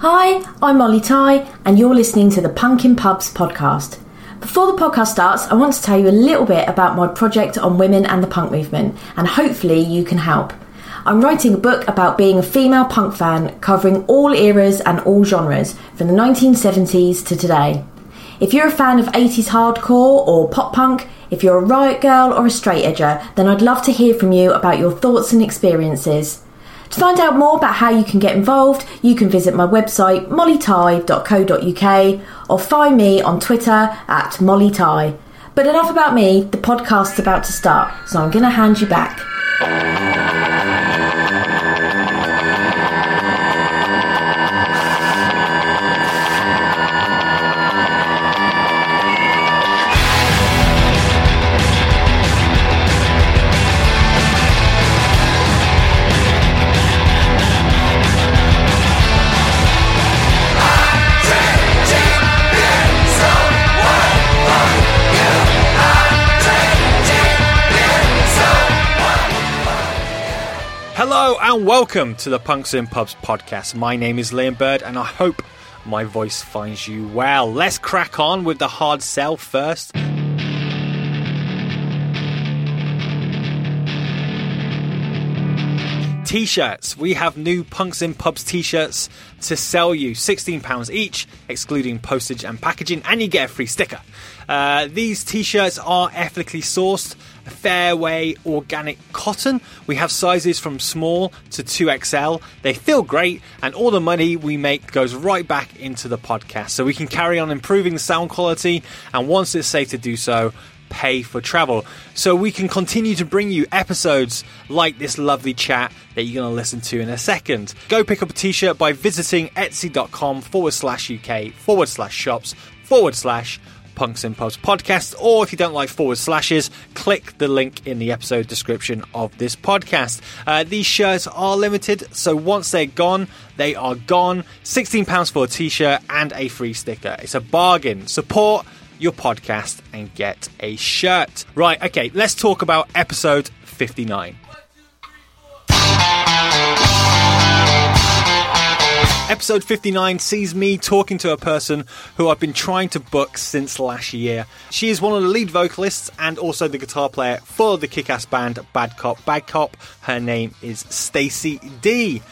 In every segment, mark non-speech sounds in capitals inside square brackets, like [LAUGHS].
Hi, I'm Molly Ty, and you're listening to the Punks in Pubs podcast. Before the podcast starts, I want to tell you a little bit about my project on women and the punk movement, and hopefully you can help. I'm writing a book about being a female punk fan, covering all eras and all genres, from the 1970s to today. If you're a fan of 80s hardcore or pop punk, if you're a riot grrrl or a straight edger, then I'd love to hear from you about your thoughts and experiences. To find out more about how you can get involved, you can visit my website mollyty.co.uk or find me on Twitter at mollyty. But enough about me, the podcast's about to start, so I'm going to hand you back. Hello and welcome to the Punks in Pubs podcast. My name is Liam Bird and I hope my voice finds you well. Let's crack on with the hard sell first. T-shirts. We have new Punks in Pubs T-shirts to sell you. £16 each, excluding postage and packaging, and you get a free sticker. Uh, these T-shirts are ethically sourced, fairway organic cotton. We have sizes from small to 2XL. They feel great, and all the money we make goes right back into the podcast. So we can carry on improving the sound quality, and once it's safe to do so, pay for travel. So we can continue to bring you episodes like this lovely chat that you're going to listen to in a second. Go pick up a t shirt by visiting etsy.com forward slash UK forward slash shops forward slash punks and pubs podcast. or if you don't like forward slashes, click the link in the episode description of this podcast. Uh, these shirts are limited, so once they're gone, they are gone. £16 for a t shirt and a free sticker. It's a bargain. Support your podcast and get a shirt. Right, okay, let's talk about episode 59. Episode 59 sees me talking to a person who I've been trying to book since last year. She is one of the lead vocalists and also the guitar player for the kick ass band Bad Cop Bad Cop. Her name is Stacey Dee.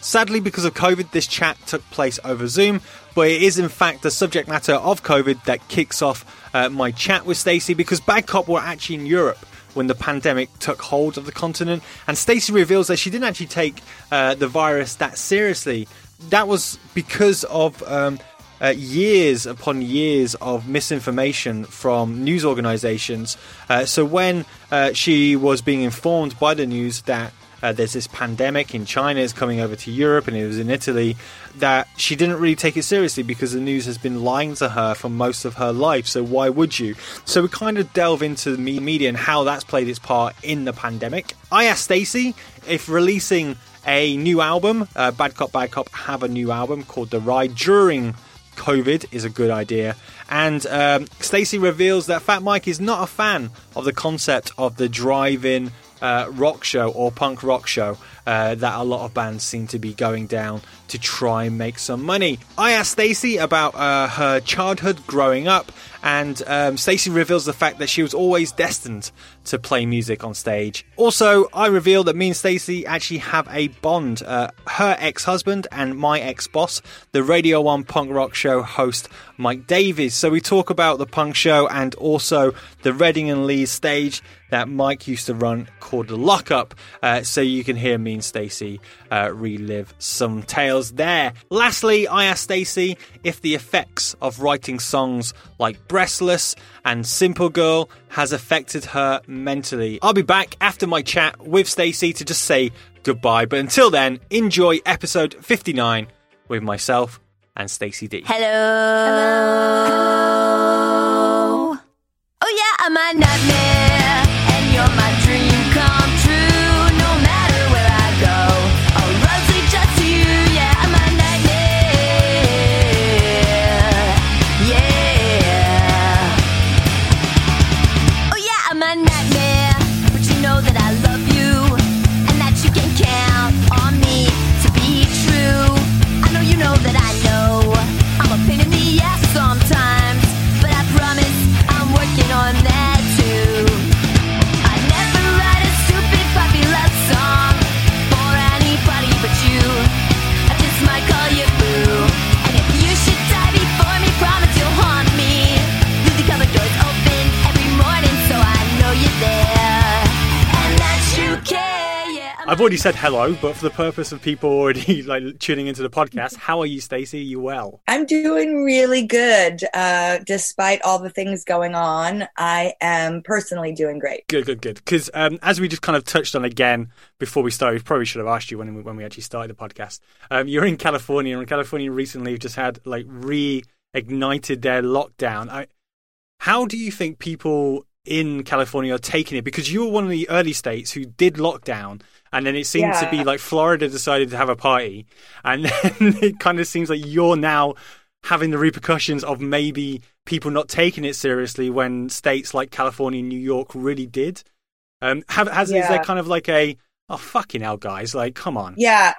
Sadly, because of COVID, this chat took place over Zoom, but it is in fact the subject matter of COVID that kicks off uh, my chat with Stacey because Bad Cop were actually in Europe when the pandemic took hold of the continent, and Stacey reveals that she didn't actually take uh, the virus that seriously. That was because of um, uh, years upon years of misinformation from news organizations. Uh, so when uh, she was being informed by the news that uh, there's this pandemic in China is coming over to Europe and it was in Italy that she didn't really take it seriously because the news has been lying to her for most of her life. So why would you? So we kind of delve into the media and how that's played its part in the pandemic. I asked Stacey if releasing a new album, uh, Bad Cop Bad Cop have a new album called The Ride during COVID is a good idea. And um, Stacey reveals that Fat Mike is not a fan of the concept of the drive-in uh, rock show or punk rock show uh, that a lot of bands seem to be going down to try and make some money. I asked Stacey about uh, her childhood growing up, and um, Stacey reveals the fact that she was always destined to play music on stage. Also, I reveal that me and Stacey actually have a bond. Uh, her ex-husband and my ex-boss, the Radio One punk rock show host Mike Davies. So we talk about the punk show and also the Reading and Leeds stage that Mike used to run called the Lockup. Uh, so you can hear me and Stacey uh, relive some tales there. Lastly, I asked Stacey if the effects of writing songs like Breastless and Simple Girl has affected her mentally. I'll be back after my chat with Stacey to just say goodbye. But until then, enjoy episode 59 with myself and Stacey Dee. Hello. Hello. Oh yeah, I'm a nightmare, and I've already said hello, but for the purpose of people already [LAUGHS] like tuning into the podcast, how are you, Stacey? Are you well? I'm doing really good. Uh, despite all the things going on, I am personally doing great. Good, good, good. Because um, as we just kind of touched on again before we started, we probably should have asked you when we, when we actually started the podcast. Um, you're in California, and California recently just had like reignited their lockdown. I, how do you think people in California are taking it? Because you were one of the early states who did lockdown and then it seemed to be like Florida decided to have a party, and [LAUGHS] then it kind of seems like you're now having the repercussions of maybe people not taking it seriously when states like California and New York really did. Um, have, has is there kind of like a oh fucking hell, guys, like come on, Yeah.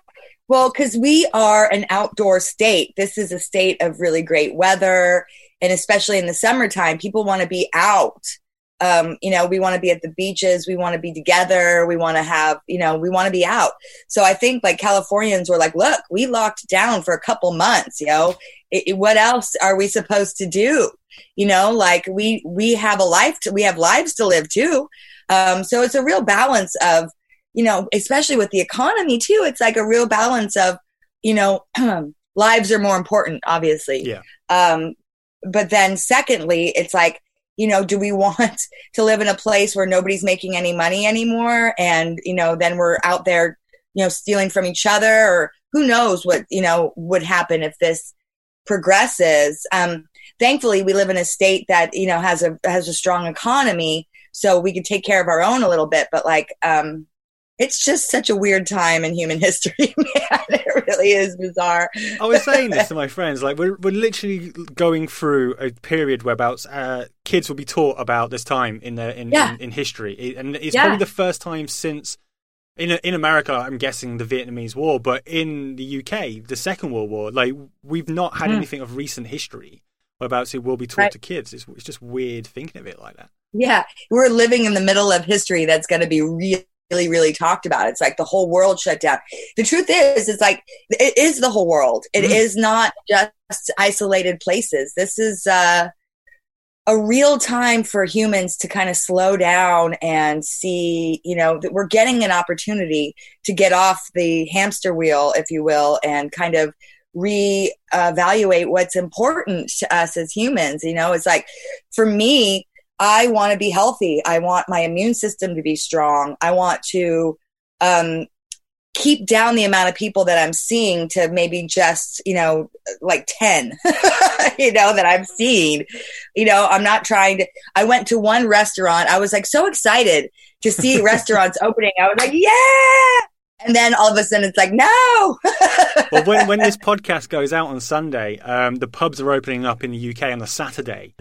Well, because we are an outdoor state. This is a state of really great weather. And especially in the summertime, people want to be out. Um, you know, we want to be at the beaches. We want to be together. We want to have, you know, we want to be out. So I think like Californians were like, look, we locked down for a couple months, you know, it, it- what else are we supposed to do? You know, like we, we have a life to, we have lives to live too. Um, so it's a real balance of, you know, especially with the economy too, it's like a real balance of, you know, [CLEARS THROAT] lives are more important, obviously. Yeah. Um, but then secondly, it's like, you know, do we want [LAUGHS] to live in a place where nobody's making any money anymore? And, you know, then we're out there, you know, stealing from each other or who knows what, you know, would happen if this progresses. Um, thankfully we live in a state that, you know, has a, has a strong economy. So we can take care of our own a little bit, but like, um, it's just such a weird time in human [LAUGHS] history, man. It really is bizarre. I was saying this to my friends. Like we're we're literally going through a period whereabouts uh, kids will be taught about this time in the in Yeah. in, in history, and it's Yeah. probably the first time since. In, in America, I'm guessing the Vietnamese War, but in the UK, the Second World War, like we've not had Mhm. anything of recent history whereabouts it will be taught Right. to kids. It's, it's just weird thinking of it like that. Yeah, we're living in the middle of history that's going to be really, really really talked about. It's like the whole world shut down. The truth is, it's like it is the whole world. It is Mm. not just isolated places. This is uh, a real time for humans to kind of slow down and see, you know, that we're getting an opportunity to get off the hamster wheel, if you will, and kind of re-evaluate what's important to us as humans. You know, it's like for me, I want to be healthy. I want my immune system to be strong. I want to um, keep down the amount of people that I'm seeing to maybe just, you know, like 10, [LAUGHS] you know, that I'm seeing. You know, I'm not trying to. I went to one restaurant. I was like so excited to see [LAUGHS] restaurants opening. I was like, yeah. And then all of a sudden it's like, no. [LAUGHS] well, when when this podcast goes out on Sunday, um, the pubs are opening up in the UK on the Saturday.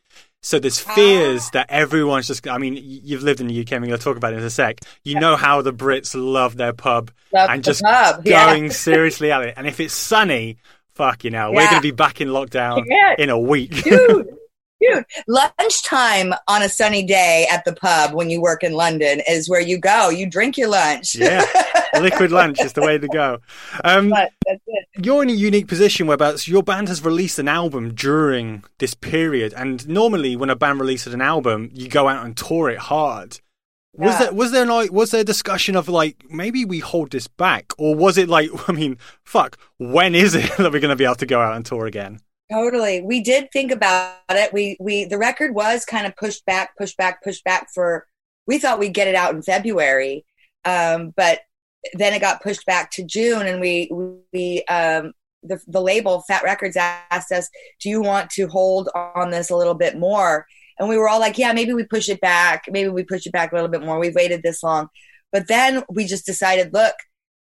So there's fears that everyone's just. I mean, you've lived in the UK. I'm going to talk about it in a sec. You know how the Brits love their pub Love and the just pub, yeah. going seriously at it. And if it's sunny, fuck you know, we're going to be back in lockdown Yeah. in a week. dude, dude, lunchtime on a sunny day at the pub when you work in London is where you go. You drink your lunch. yeah, [LAUGHS] liquid lunch is the way to go. Um, but that's it. you're in a unique position whereabouts your band has released an album during this period, and normally when a band releases an album, you go out and tour it hard. Was there was there like was there a discussion of like maybe we hold this back, or was it like [LAUGHS] I mean, fuck, when is it [LAUGHS] that we're going to be able to go out and tour again? Totally. We did think about it. We we the record was kind of pushed back, pushed back, pushed back for we thought we'd get it out in February. Um, but then it got pushed back to June and we we um the the label Fat Wreck Chords asked us, "Do you want to hold on this a little bit more?" And we were all like, "Yeah, maybe we push it back. Maybe we push it back a little bit more. We've waited this long." But then we just decided, look,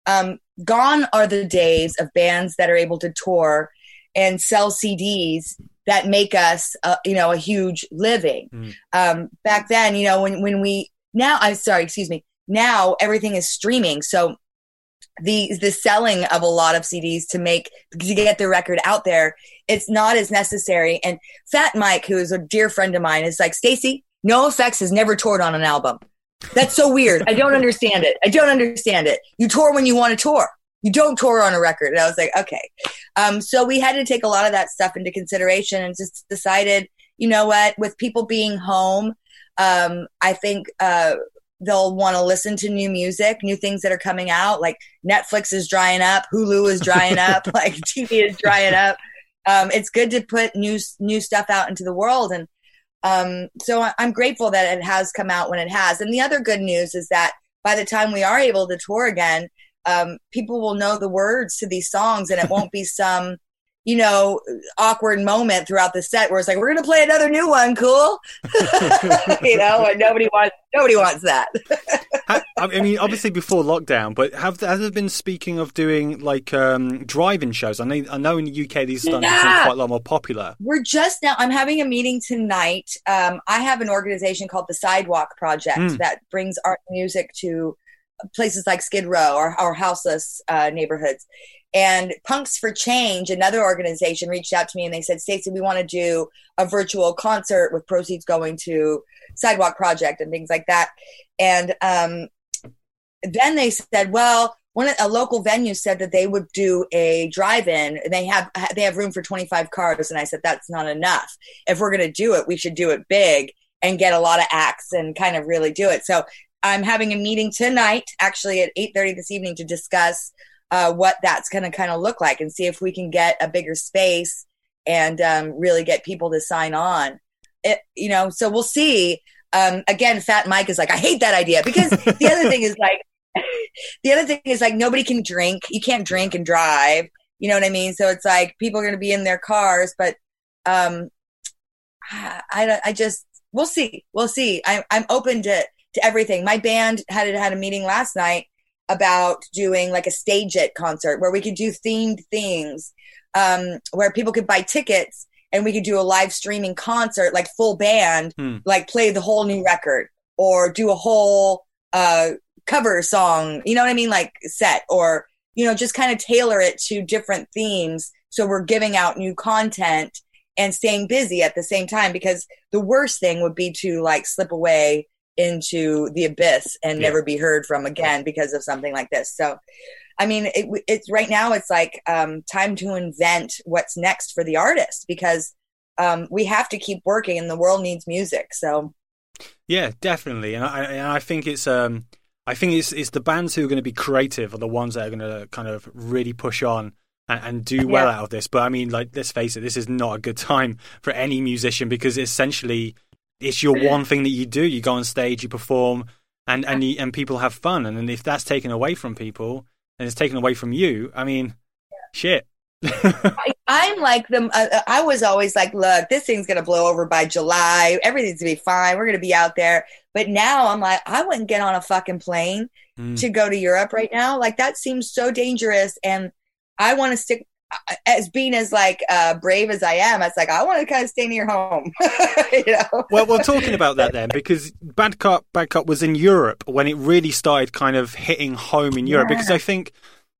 um, gone are the days of bands that are able to tour and sell CDs that make us, uh, you know, a huge living. Mm. Um, back then, you know, when when we now, I'm sorry, excuse me. Now everything is streaming, so the the selling of a lot of CDs to make to get the record out there, it's not as necessary. And Fat Mike, who is a dear friend of mine, is like, Stacey, No Effects has never toured on an album. That's so weird. I don't understand it. I don't understand it. You tour when you want to tour. You don't tour on a record. And I was like, okay. Um, so we had to take a lot of that stuff into consideration and just decided, you know what, with people being home, um, I think uh, they'll want to listen to new music, new things that are coming out. Like Netflix is drying up, Hulu is drying up, [LAUGHS] like TV is drying up. Um, it's good to put new new stuff out into the world, and um, so I'm grateful that it has come out when it has. And the other good news is that by the time we are able to tour again, um, people will know the words to these songs, and it won't be some you know awkward moment throughout the set where it's like we're gonna play another new one, cool, [LAUGHS] you know, and nobody wants nobody wants that. Ha- I mean, obviously before lockdown, but have has there been speaking of doing like um, drive-in shows? I know, I know in the UK these are starting to Yeah. quite a lot more popular. We're just now. I'm having a meeting tonight. Um, I have an organization called the Sidewalk Project Mm. that brings art music to places like Skid Row or, or houseless uh, neighborhoods. And Punks for Change, another organization, reached out to me and they said, "Stacey, we want to do a virtual concert with proceeds going to Sidewalk Project and things like that." And um, then they said, "Well." One a local venue said that they would do a drive-in. and They have they have room for 25 cars, and I said that's not enough. If we're going to do it, we should do it big and get a lot of acts and kind of really do it. So I'm having a meeting tonight, actually at 8:30 this evening, to discuss uh, what that's going to kind of look like and see if we can get a bigger space and um, really get people to sign on. It, you know, so we'll see. Um, again, Fat Mike is like, I hate that idea because [LAUGHS] the other thing is like, [LAUGHS] the other thing is like nobody can drink. You can't drink and drive. You know what I mean? So it's like people are going to be in their cars, but um, I, [SIGHS] I, I just we'll see, we'll see. I'm I'm open to to everything. My band had had a meeting last night about doing like a StageIt concert where we could do themed things, um, where people could buy tickets and we could do a live streaming concert, like full band, Hmm. like play the whole new record or do a whole uh, cover song, you know what I mean? Like set or, you know, just kind of tailor it to different themes. So we're giving out new content and staying busy at the same time because the worst thing would be to like slip away into the abyss and Yeah. never be heard from again because of something like this. So, I mean, it, it's right now. It's like um, time to invent what's next for the artist because um, we have to keep working, and the world needs music. So, Yeah, definitely, and I, and I think it's um, I think it's it's the bands who are going to be creative are the ones that are going to kind of really push on and, and do well Yeah. out of this. But I mean, like, let's face it, this is not a good time for any musician because essentially it's your one thing that you do. You go on stage, you perform, and and you, and people have fun. And then if that's taken away from people and it's taken away from you, I mean, shit. I, I'm like them. Uh, I was always like, look, this thing's gonna blow over by July. Everything's gonna be fine. We're gonna be out there. But now I'm like, I wouldn't get on a fucking plane Mm. to go to Europe right now. Like that seems so dangerous, and I want to stick. As being as like uh, brave as I am, it's like I want to kind of stay near home. [LAUGHS] you know. well, we're talking about that then because Bad Cop, Bad Cop was in Europe when it really started kind of hitting home in Europe. Because I think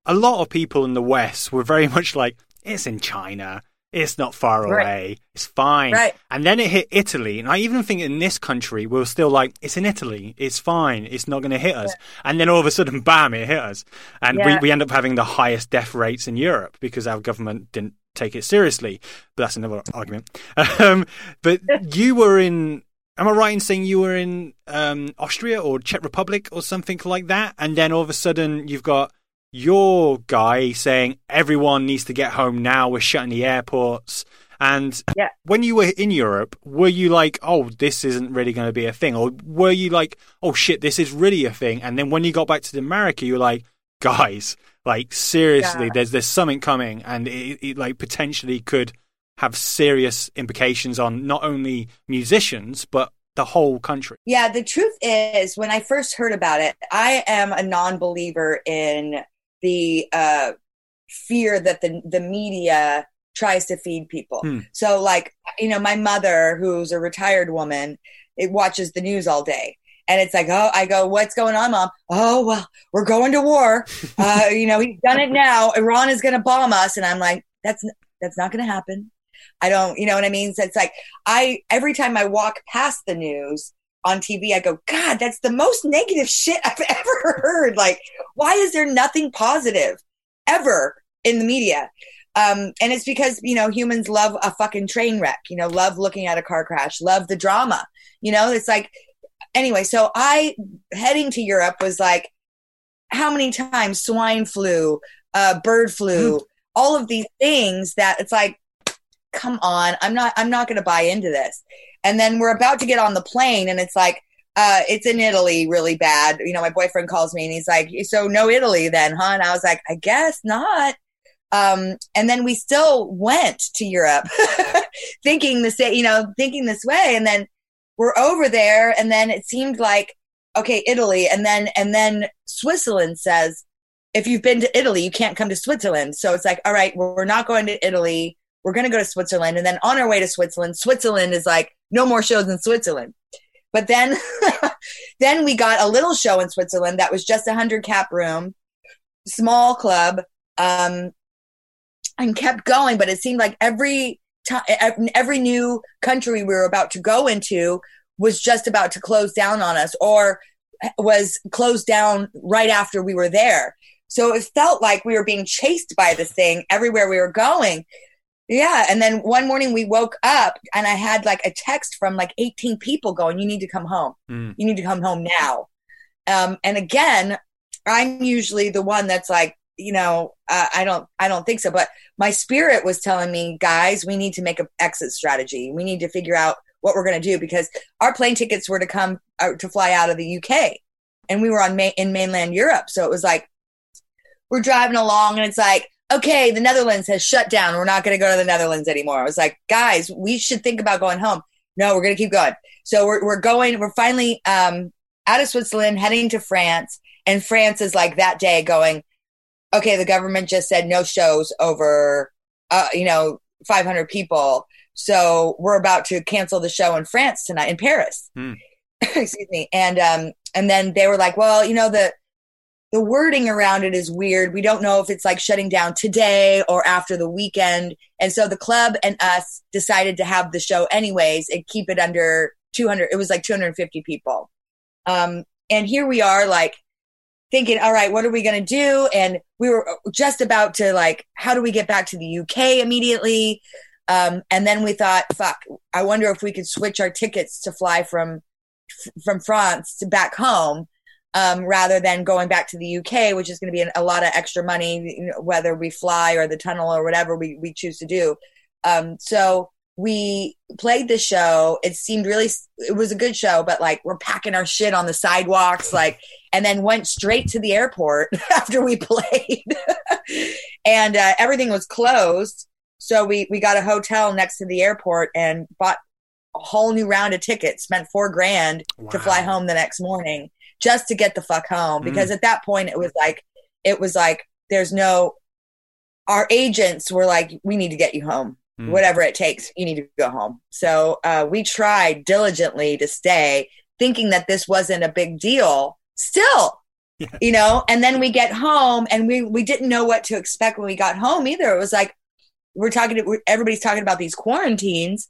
a lot of people in the West were very much like, "It's in China, it's not far Right. away, it's fine." Right. And then it hit Italy, and I even think in this country we we're still like, "It's in Italy, it's fine, it's not going to hit us." And then all of a sudden, [LAUGHS] bam, it hit us, and Yeah. we we end up having the highest death rates in Europe because our government didn't take it seriously. But that's another argument. [LAUGHS] Um, but [LAUGHS] you were in. Am I right in saying you were in um, Austria or Czech Republic or something like that? And then all of a sudden you've got your guy saying everyone needs to get home now. We're shutting the airports. And Yeah. when you were in Europe, were you like, oh, this isn't really going to be a thing? Or were you like, oh shit, this is really a thing? And then when you got back to America, you were like, guys, like seriously, Yeah. there's there's something coming, and it, it like potentially could have serious implications on not only musicians but the whole country. Yeah, the truth is, when I first heard about it, I am a non-believer in the uh, fear that the the media tries to feed people. Hmm. So, like, you know, my mother, who's a retired woman, it watches the news all day. And it's like, oh, I go, what's going on, mom? Oh, well, we're going to war. [LAUGHS] Uh, you know, he's done it now. Iran is going to bomb us. And I'm like, that's, that's not going to happen. I don't, you know what I mean? So it's like, I, every time I walk past the news on TV, I go, God, that's the most negative shit I've [LAUGHS] ever heard. Like, why is there nothing positive ever in the media? Um, and it's because, you know, humans love a fucking train wreck, you know, love looking at a car crash, love the drama. You know, it's like, anyway, so I heading to Europe was like, how many times swine flu, uh, bird flu, all of these things that it's like, come on, I'm not, I'm not going to buy into this. And then we're about to get on the plane, and it's like, uh, it's in Italy really bad. You know, my boyfriend calls me and he's like, so no Italy then, huh? And I was like, I guess not. Um, and then we still went to Europe [LAUGHS] thinking the same, you know, thinking this way. And then we're over there. And then it seemed like, okay, Italy. And then, and then Switzerland says, if you've been to Italy, you can't come to Switzerland. So it's like, all right, we're not going to Italy. We're going to go to Switzerland. And then on our way to Switzerland, Switzerland is like, no more shows in Switzerland. But then, [LAUGHS] then we got a little show in Switzerland that was just a hundred cap room, small club, um, and kept going. But it seemed like every time, every new country we were about to go into was just about to close down on us or was closed down right after we were there. So it felt like we were being chased by this thing everywhere we were going. Yeah. And then one morning we woke up and I had like a text from like 18 people going, You need to come home. Mm. You need to come home now. Um, and again, I'm usually the one that's like, you know, uh, I don't, I don't think so. But my spirit was telling me, guys, we need to make an exit strategy. We need to figure out what we're going to do because our plane tickets were to come uh, to fly out of the UK, and we were on ma- in mainland Europe. So it was like we're driving along, and it's like, okay, the Netherlands has shut down. We're not going to go to the Netherlands anymore. I was like, guys, we should think about going home. No, we're going to keep going. So we're we're going. We're finally um, out of Switzerland, heading to France, and France is like that day going, okay, the government just said no shows over, uh, you know, 500 people. So we're about to cancel the show in France tonight in Paris. Hmm. [LAUGHS] Excuse me. And um and then they were like, well, you know the the wording around it is weird. We don't know if it's like shutting down today or after the weekend. And so the club and us decided to have the show anyways and keep it under 200. It was like 250 people. Um and here we are like thinking, all right, what are we going to do? And we were just about to like, how do we get back to the UK immediately? Um, and then we thought, fuck, I wonder if we could switch our tickets to fly from from France to back home, um, rather than going back to the UK, which is going to be an, a lot of extra money, you know, whether we fly or the tunnel or whatever we, we choose to do. Um, so we played the show. It seemed really, it was a good show, but like we're packing our shit on the sidewalks, like, and then went straight to the airport [LAUGHS] after we played. [LAUGHS] and uh, everything was closed. So we, we got a hotel next to the airport and bought a whole new round of tickets, spent four grand to fly home the next morning just to get the fuck home. Because at that point it was like, it was like, there's no, our agents were like, we need to get you home. Mm. Whatever it takes, you need to go home. So uh, we tried diligently to stay, thinking that this wasn't a big deal. Still, Yeah. you know. And then we get home, and we we didn't know what to expect when we got home either. It was like we're talking. To, everybody's talking about these quarantines,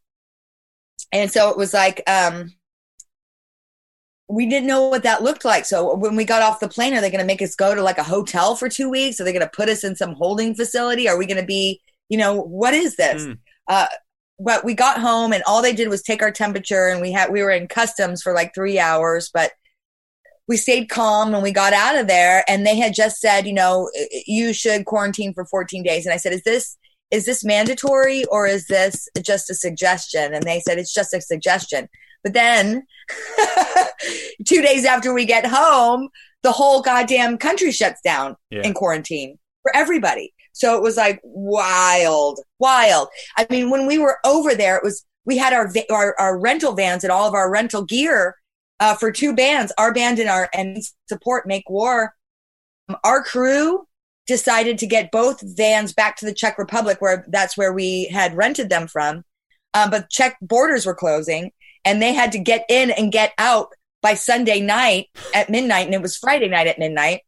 and so it was like um, we didn't know what that looked like. So when we got off the plane, are they going to make us go to like a hotel for two weeks? Are they going to put us in some holding facility? Are we going to be, you know, what is this? Mm. Uh, but we got home and all they did was take our temperature and we had we were in customs for like three hours, but we stayed calm and we got out of there and they had just said, you know, you should quarantine for 14 days. And I said, is this is this mandatory or is this just a suggestion? And they said it's just a suggestion. But then [LAUGHS] two days after we get home, the whole goddamn country shuts down Yeah. in quarantine for everybody. So it was like wild, wild. I mean, when we were over there, it was we had our our, our rental vans and all of our rental gear uh, for two bands, our band and our and support Make War. Our crew decided to get both vans back to the Czech Republic, where that's where we had rented them from. Um, but Czech borders were closing, and they had to get in and get out by Sunday night at midnight, and it was Friday night at midnight.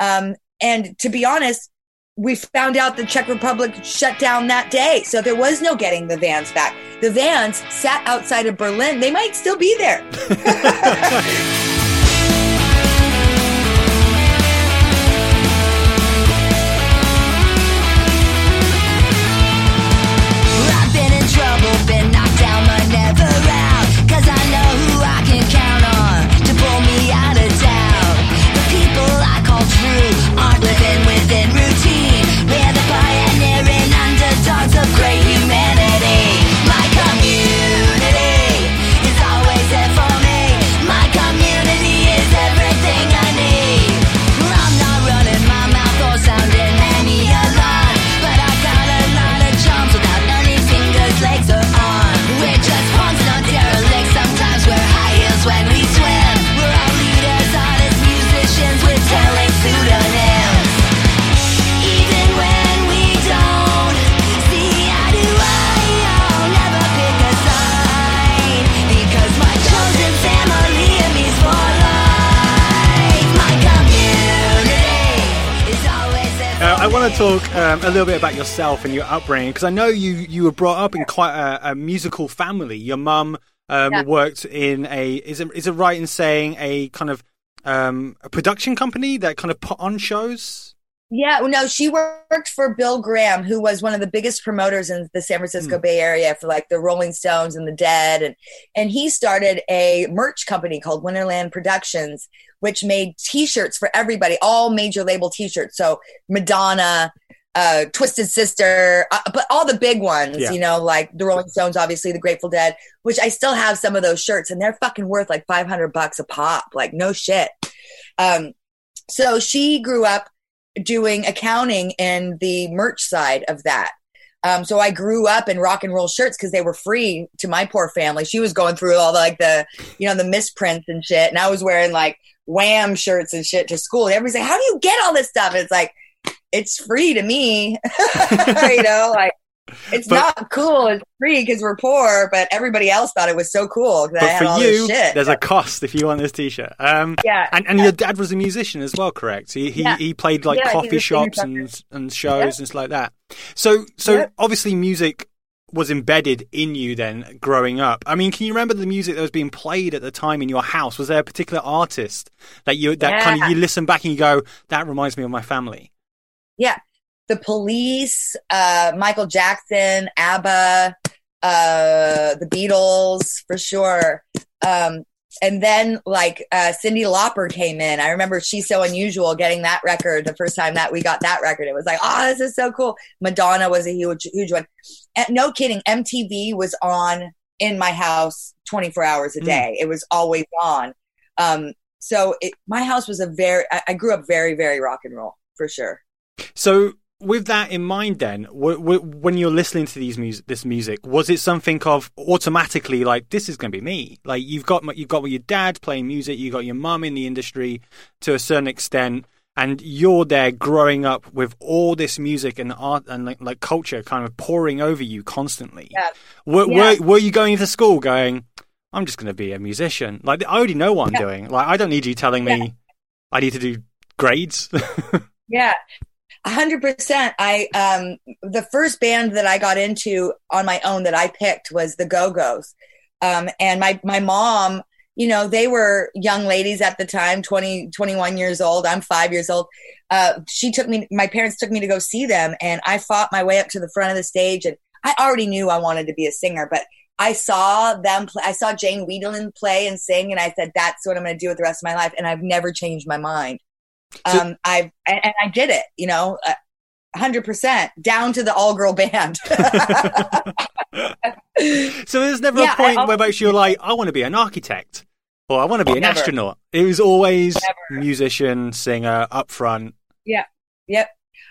Um, and to be honest, we found out the Czech Republic shut down that day. So there was no getting the vans back. The vans sat outside of Berlin. They might still be there. [LAUGHS] [LAUGHS] talk um, a little bit about yourself and your upbringing? Because I know you you were brought up in quite a, a musical family. Your mum um, Yeah. worked in a is it is it right in saying a kind of um, a production company that kind of put on shows? Yeah, no, she worked for Bill Graham, who was one of the biggest promoters in the San Francisco Hmm. Bay Area for like the Rolling Stones and the Dead, and and he started a merch company called Winterland Productions, which made T-shirts for everybody, all major label T-shirts. So Madonna, uh, Twisted Sister, uh, but all the big ones, Yeah. you know, like the Rolling Stones, obviously the Grateful Dead, which I still have some of those shirts, and they're fucking worth like five hundred bucks a pop, like no shit. Um, so she grew up doing accounting in the merch side of that. Um, so I grew up in rock and roll shirts because they were free to my poor family. She was going through all the like the you know the misprints and shit, and I was wearing like Wham shirts and shit to school. Everybody's like, "How do you get all this stuff?" And it's like it's free to me, [LAUGHS] you know, like. It's But- not cool. It's free because we're poor, but everybody else thought it was so cool. But had for all you, this shit. there's a cost if you want this T-shirt. Um, yeah, and and your dad was a musician as well, correct? He he, Yeah. he played like Yeah, coffee shops and and shows and stuff like that. So so Yeah. obviously music was embedded in you then growing up. I mean, can you remember the music that was being played at the time in your house? Was there a particular artist that you that kind of you listen back and you go, that reminds me of my family? Yeah. The police, uh, Michael Jackson, ABBA, uh, the Beatles for sure. Um, and then like uh, Cyndi Lauper came in. I remember She's So Unusual getting that record the first time that we got that record. It was like, oh, this is so cool. Madonna was a huge, huge one. And no kidding, MTV was on in my house 24 hours a Mm. day. It was always on. Um, so it, my house was a very, I, I grew up very, very rock and roll for sure. So with that in mind, then, w- w- when you're listening to these music, this music, was it something of automatically like this is going to be me? Like you've got you've got your dad playing music, you got your mum in the industry to a certain extent, and you're there growing up with all this music and art and like, like culture kind of pouring over you constantly. Yeah. Were, Yeah. were were you going into school going? I'm just going to be a musician. Like I already know what I'm Yeah. doing. Like I don't need you telling me. I need to do grades. [LAUGHS] Yeah. A hundred percent. I um the first band that I got into on my own that I picked was the Go Go's. Um and my my mom, you know, they were young ladies at the time, 20, 21 years old. I'm five years old. Uh she took me my parents took me to go see them and I fought my way up to the front of the stage and I already knew I wanted to be a singer, but I saw them play I saw Jane Wiedlin play and sing and I said, That's what I'm gonna do with the rest of my life and I've never changed my mind So- um, I and, I did it, you know, hundred percent down to the all girl band. [LAUGHS] So there's never Yeah, a point where about you're like, I want to be an architect or I want to be an Never. astronaut. It was always Never. musician, singer, up front. Yeah. Yep,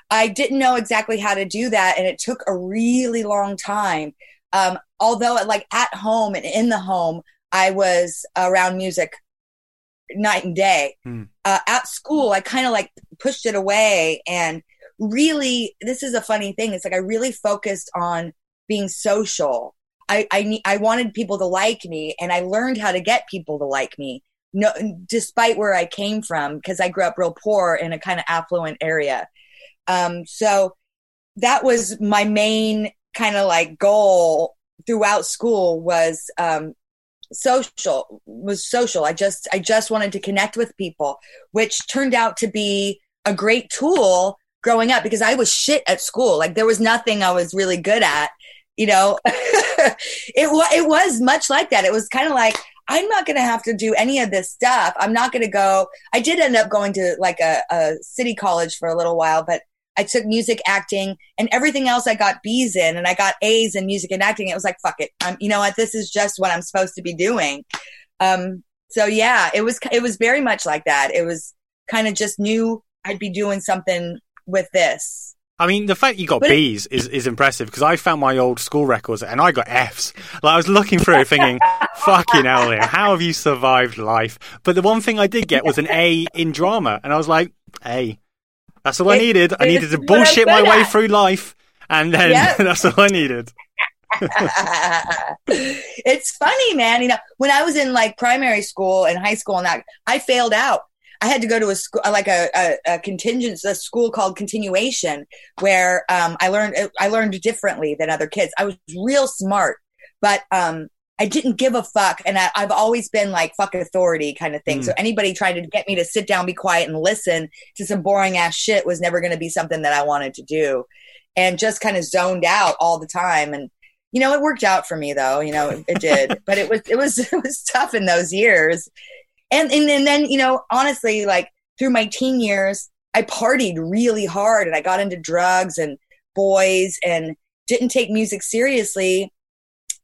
I didn't know exactly how to do that, and it took a really long time. Um, although, like at home and in the home, I was around music night and day. Hmm. Uh, at school, I kind of like pushed it away, and really, this is a funny thing. It's like I really focused on being social. I I, I wanted people to like me, and I learned how to get people to like me. No, despite where I came from, because I grew up real poor in a kind of affluent area. Um, so that was my main kind of like goal throughout school was um, social was social. I just I just wanted to connect with people, which turned out to be a great tool growing up because I was shit at school. Like there was nothing I was really good at. You know, [LAUGHS] it was it was much like that. It was kind of like I'm not going to have to do any of this stuff. I'm not going to go. I did end up going to like a, a city college for a little while, but I took music acting and everything else I got B's in and I got A's in music and acting. It was like, fuck it. I'm, you know what? This is just what I'm supposed to be doing. Um, so yeah, it was, it was very much like that. It was kind of just knew I'd be doing something with this. I mean, the fact you got But B's is, is impressive because I found my old school records and I got F's. Like I was looking through it thinking, [LAUGHS] fucking hell, how have you survived life? But the one thing I did get was an A in drama and I was like, A. [LAUGHS] That's all I needed. I needed to bullshit my way at. through life and then Yep. that's all I needed. it's funny, man. You know, when I was in like primary school and high school and that, I failed out. I had to go to a school, like a, a, a contingent, a school called continuation where, um, I learned, I learned differently than other kids. I was real smart, but, um, I didn't give a fuck. And I, I've always been like fuck authority kind of thing. Mm. So anybody trying to get me to sit down, be quiet and listen to some boring ass shit was never going to be something that I wanted to do and just kind of zoned out all the time. And, you know, it worked out for me though, you know, it, it did, [LAUGHS] but it was, it was, [LAUGHS] it was tough in those years. And, and, and then, you know, honestly, like through my teen years, I partied really hard and I got into drugs and boys and didn't take music seriously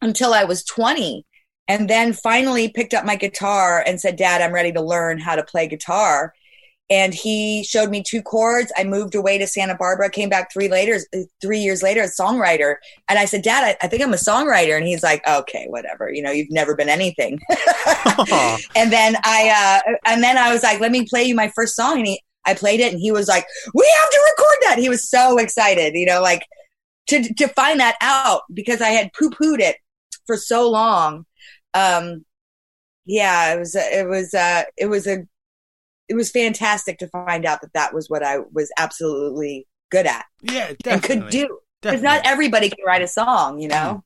until I was 20. And then finally picked up my guitar and said, Dad, I'm ready to learn how to play guitar. And he showed me two chords. I moved away to Santa Barbara, came back three later, three years later, a songwriter. And I said, Dad, I, I think I'm a songwriter. And he's like, okay, whatever. You know, you've never been anything. [LAUGHS] [LAUGHS] and then I, uh, and then I was like, let me play you my first song. And he, I played it and he was like, we have to record that. He was so excited, you know, like to, to find that out because I had poo pooed it for so long. Um, yeah, it was, it was, uh, it was a, it was fantastic to find out that that was what I was absolutely good at yeah, and could do. Because not everybody can write a song, you know?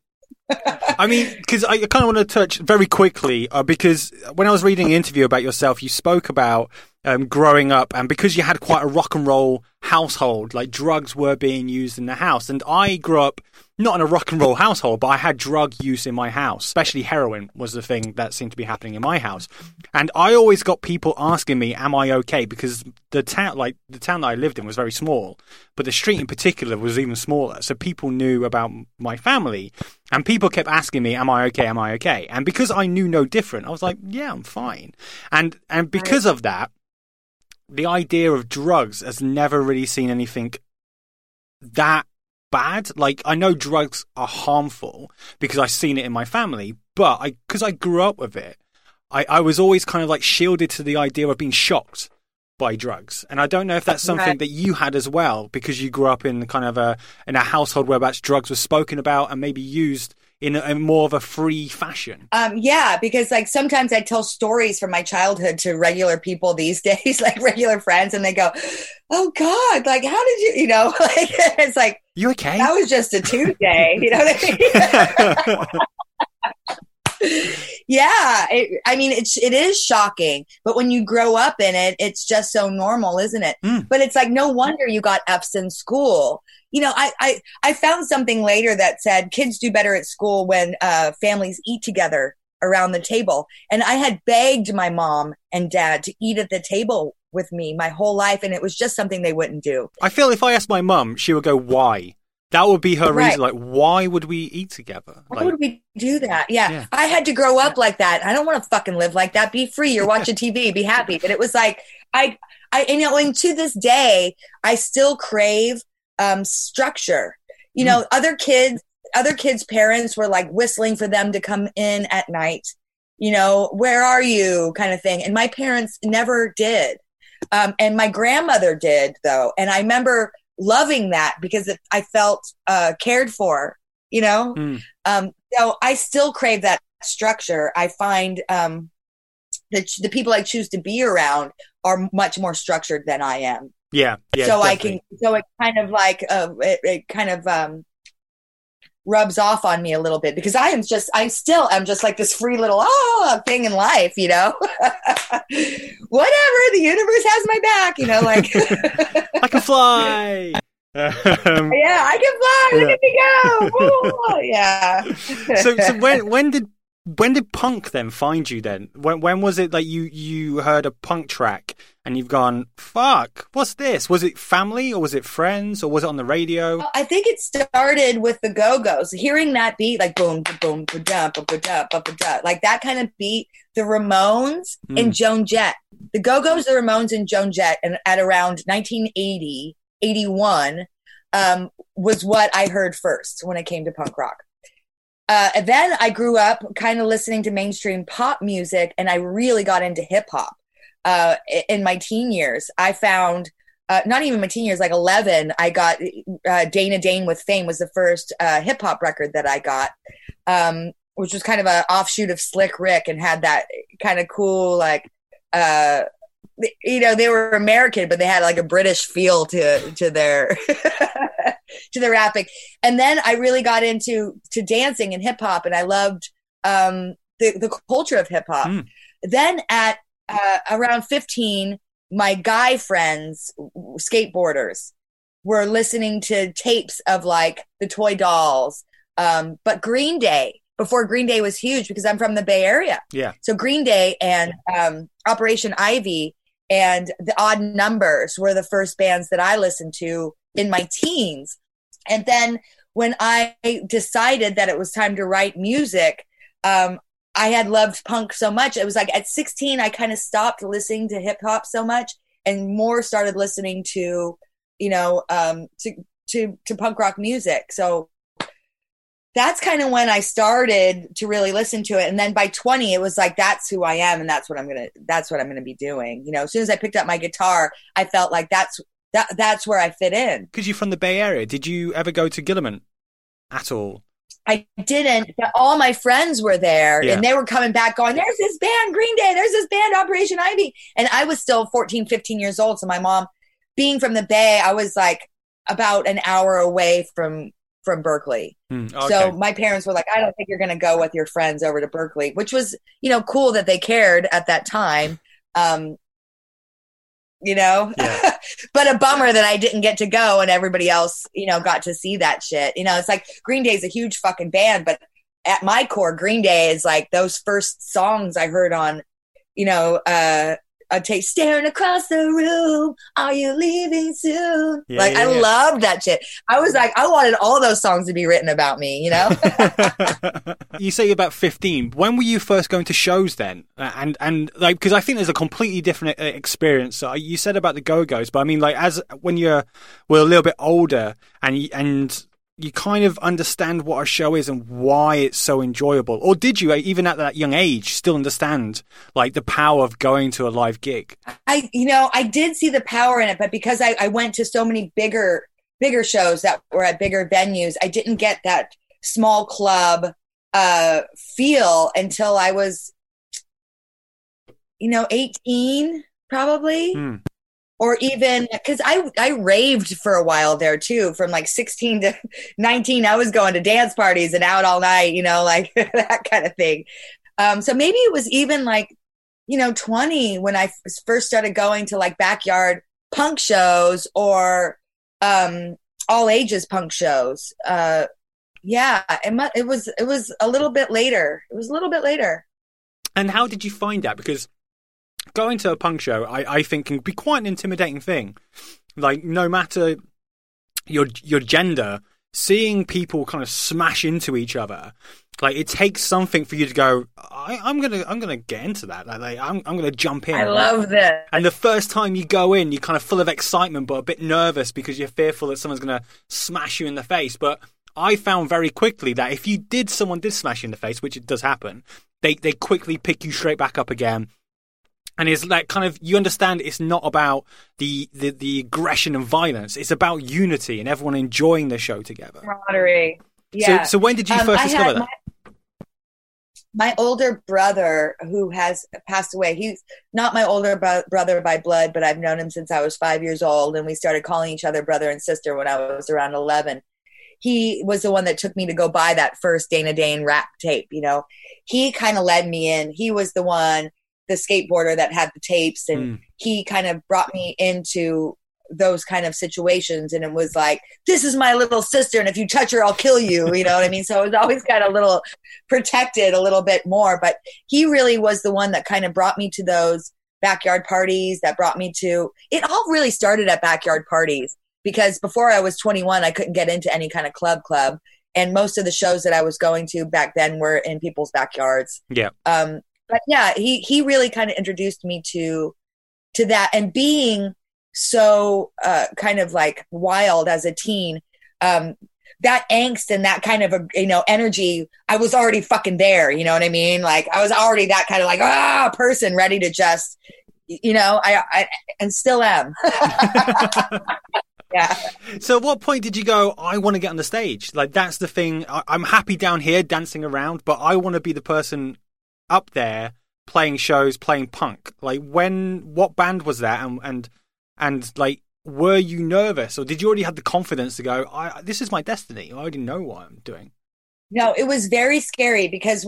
I mean, because I kind of want to touch very quickly uh, because when I was reading an interview about yourself, you spoke about um, growing up, and because you had quite a rock and roll household, like drugs were being used in the house. And I grew up not in a rock and roll household, but I had drug use in my house, especially heroin was the thing that seemed to be happening in my house. And I always got people asking me, "Am I okay?" Because the town, like the town that I lived in, was very small, but the street in particular was even smaller. So people knew about my family, and people kept asking me, "Am I okay? Am I okay?" And because I knew no different, I was like, "Yeah, I'm fine." And and because of that, the idea of drugs has never really seen anything that bad. Like I know drugs are harmful because I've seen it in my family, but I because I grew up with it, I, I was always kind of like shielded to the idea of being shocked by drugs. And I don't know if that's something Right. that you had as well because you grew up in kind of a in a household where perhaps drugs were spoken about and maybe used in a, in more of a free fashion. Um, yeah, because like sometimes I tell stories from my childhood to regular people these [LAUGHS] days, like regular friends, and they go, "Oh God, like how did you?" You know, [LAUGHS] like it's like You okay? that was just a Tuesday. You know what I mean? [LAUGHS] [LAUGHS] yeah, it, I mean it's it is shocking, but when you grow up in it, it's just so normal, isn't it? Mm. But it's like no wonder you got F's in school. You know, I, I I found something later that said kids do better at school when uh, families eat together around the table, and I had begged my mom and dad to eat at the table with me my whole life, and it was just something they wouldn't do. I feel if I asked my mum, she would go, "Why?" That would be her Right. reason. Like, why would we eat together? Why Like, would we do that? Yeah. Yeah. I had to grow up like that. I don't want to fucking live like that. Be free. You're watching [LAUGHS] TV. Be happy. But it was like I, I, you know, and to this day, I still crave um, structure. You know, other kids, other kids' parents were like whistling for them to come in at night. You know, where are you? Kind of thing. And my parents never did. Um, and my grandmother did though. And I remember loving that because it, I felt uh, cared for. You know. Mm. Um, so I still crave that structure. I find um, the the people I choose to be around are much more structured than I am. yeah, yeah. so I can. So it kind of like uh, it, it kind of um, rubs off on me a little bit because I am just I still am just like this free little oh thing in life, you know. [LAUGHS] Whatever the universe has my back, you know. Like [LAUGHS] I can fly. um, [LAUGHS] yeah, I can fly. Look at me go. Woo, yeah. so, so when when did when did punk then find you? Then when when was it that you you heard a punk track and you've gone fuck? What's this? Was it family or was it friends or was it on the radio? I think it started with the Go Go's. Hearing that beat, like boom, boom, ba da, ba ba da, ba ba da, like that kind of beat. The Ramones and Joan Jett. The Go Go's, the Ramones, and Joan Jett, and at around 1980, 81, um, was what I heard first when it came to punk rock. Uh, then I grew up kind of listening to mainstream pop music, and I really got into hip hop uh, in my teen years. I found uh, not even my teen years, like 11, I got uh, Dana Dane with Fame was the first uh, hip hop record that I got, um, which was kind of an offshoot of Slick Rick and had that kind of cool, like, uh, you know, they were American, but they had like a British feel to to their [LAUGHS] to their rapping. And then I really got into to dancing and hip hop, and I loved um, the the culture of hip hop. Mm. Then at uh, around fifteen, my guy friends, skateboarders, were listening to tapes of like the Toy Dolls, um, but Green Day before Green Day was huge because I'm from the Bay Area. Yeah. So Green Day and um, Operation Ivy and the Odd Numbers were the first bands that I listened to in my teens. And then when I decided that it was time to write music, um, I had loved punk so much. It was like at 16, I kind of stopped listening to hip hop so much and more started listening to, you know, um, to, to, to punk rock music. So that's kind of when I started to really listen to it. And then by 20, it was like, that's who I am. And that's what I'm going to, that's what I'm going to be doing. You know, as soon as I picked up my guitar, I felt like that's, that, that's where I fit in. Because you're from the Bay Area, did you ever go to Gilman at all? I didn't, but all my friends were there Yeah. and they were coming back going, there's this band, Green Day, there's this band, Operation Ivy. And I was still 14, 15 years old. So my mom, being from the Bay, I was like about an hour away from, from Berkeley. Hmm, So my parents were like, I don't think you're going to go with your friends over to Berkeley, which was, you know, cool that they cared at that time. Um, you know, Yeah. [LAUGHS] but a bummer that I didn't get to go and everybody else, you know, got to see that shit. You know, it's like Green Day's a huge fucking band, but at my core, Green Day is like those first songs I heard on, you know, uh, a take staring across the room. Are you leaving soon? Yeah, like yeah, I yeah. loved that shit. I was like, I wanted all those songs to be written about me, you know? [LAUGHS] you say you're about 15. When were you first going to shows then? Uh, And and like because I think there's a completely different uh, experience. So you said about the Go Go's, but I mean like as when you're well a little bit older and and you kind of understand what a show is and why it's so enjoyable. Or did you uh, even at that young age still understand like the power of going to a live gig? I, you know, I did see the power in it, but because I, I went to so many bigger, bigger shows that were at bigger venues, I didn't get that small club uh, feel until I was, you know, 18 probably. Hmm. Or even because I I raved for a while there too, from like 16 to [LAUGHS] 19. I was going to dance parties and out all night, you know, like [LAUGHS] that kind of thing. Um, so maybe it was even like you know 20 when I first started going to like backyard punk shows or um all ages punk shows uh yeah it, it was it was a little bit later it was a little bit later And how did you find that? Because going to a punk show, I, I think, can be quite an intimidating thing. Like, no matter your your gender, seeing people kind of smash into each other, like it takes something for you to go. I, I'm gonna I'm gonna get into that. Like, I'm I'm gonna jump in. i love this And the first time you go in, you're kind of full of excitement, but a bit nervous because you're fearful that someone's going to smash you in the face. But I found very quickly that if you did, someone did smash you in the face, which it does happen, they they quickly pick you straight back up again. And it's like kind of you understand it's not about the, the, the aggression and violence. It's about unity and everyone enjoying the show together. camaraderie yeah So so when did you Um, first I discover that? my, my older brother who has passed away he's not my older bro- brother by blood but i've known him since i was five years old and we started calling each other brother and sister when i was around 11 he was the one that took me to go buy that first dana dane rap tape you know he kind of led me in he was the one the skateboarder that had the tapes and Mm. he kind of brought me into those kind of situations. And it was like this is my little sister. And if you touch her i'll kill you. You know what i mean? So it was always kind of a little protected a little bit more. But he really was the one that kind of brought me to those backyard parties that brought me to it all really started at backyard parties. Because before i was 21 i couldn't get into any kind of club club. And most of the shows that i was going to back then were in people's backyards. Yeah. um but yeah he he really kind of introduced me to to that and being so uh kind of like wild as a teen um that angst and that kind of a you know energy i was already fucking there you know what i mean like i was already that kind of like ah person ready to just you know i i and still am [LAUGHS] [LAUGHS] yeah So at what point did you go, I want to get on the stage? Like that's the thing. I- I'm happy down here dancing around, but I want to be the person up there playing shows, playing punk. Like when, what band was that, and and and like, were you nervous, or did you already have the confidence to go? I this is my destiny. I already know what I'm doing. No, it was very scary because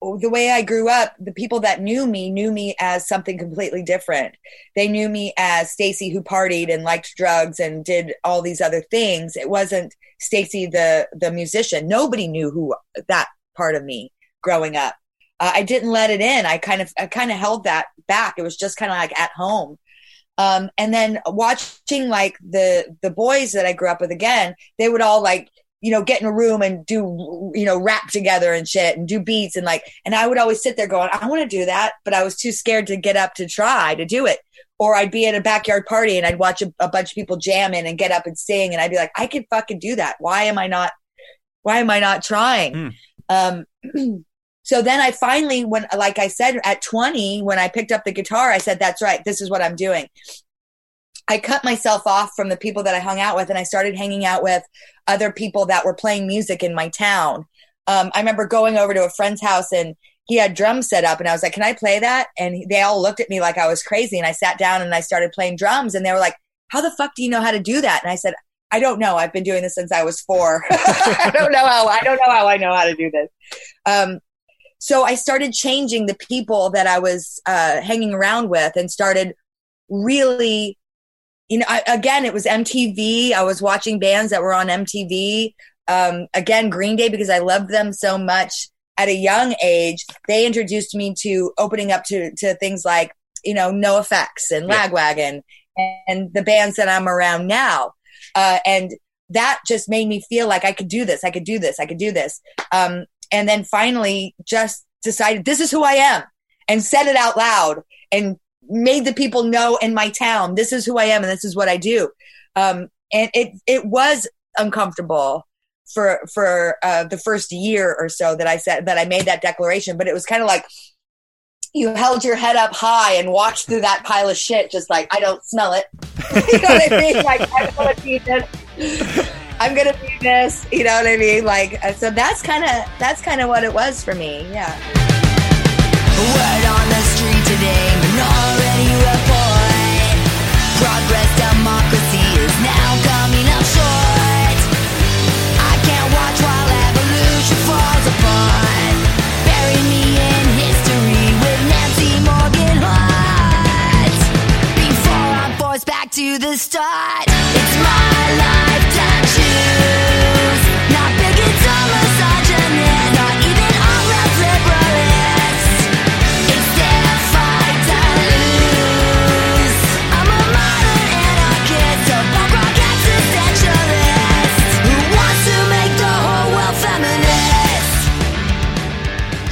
the way I grew up, the people that knew me knew me as something completely different. They knew me as Stacey who partied and liked drugs and did all these other things. It wasn't Stacey the the musician. Nobody knew who that part of me growing up. Uh, I didn't let it in. I kind of I kind of held that back. It was just kind of like at home. Um, and then watching like the the boys that I grew up with again, they would all like you know, get in a room and do, you know, rap together and shit and do beats and like, and I would always sit there going, I want to do that, but I was too scared to get up to try to do it. Or I'd be at a backyard party and I'd watch a, a bunch of people jamming and get up and sing, and I'd be like, I could fucking do that. Why am I not? Why am I not trying? Um, [CLEARS THROAT] so then I finally, when, like I said, at 20, when I picked up the guitar, I said, that's right. This is what I'm doing. I cut myself off from the people that I hung out with and I started hanging out with other people that were playing music in my town. Um, I remember going over to a friend's house and he had drums set up and I was like, can I play that? And they all looked at me like I was crazy. And I sat down and I started playing drums and they were like, how the fuck do you know how to do that? And I said, I don't know. I've been doing this since I was four. [LAUGHS] I don't know how, I don't know how I know how to do this. Um, so I started changing the people that I was uh, hanging around with and started really you know, I, again, it was MTV. I was watching bands that were on MTV. Um, again, Green Day, because I loved them so much at a young age, they introduced me to opening up to, to things like, you know, NOFX and Yeah. Lagwagon and the bands that I'm around now. Uh, and that just made me feel like I could do this. I could do this. I could do this. Um, and then finally just decided this is who I am and said it out loud and made the people know in my town this is who I am and this is what I do. Um, and it it was uncomfortable for for uh, the first year or so that I said that I made that declaration, but it was kind of like you held your head up high and walked through that pile of shit, just like I don't smell it. [LAUGHS] you know what I mean? Like I'm gonna do this. I'm gonna do this. You know what I mean? Like uh, so that's kind of that's kind of what it was for me. Yeah. Word on the street today, minority report. Progress democracy is now coming up short. I can't watch while evolution falls apart. Bury me in history with Nancy Morgan Hart. Before I'm forced back to the start,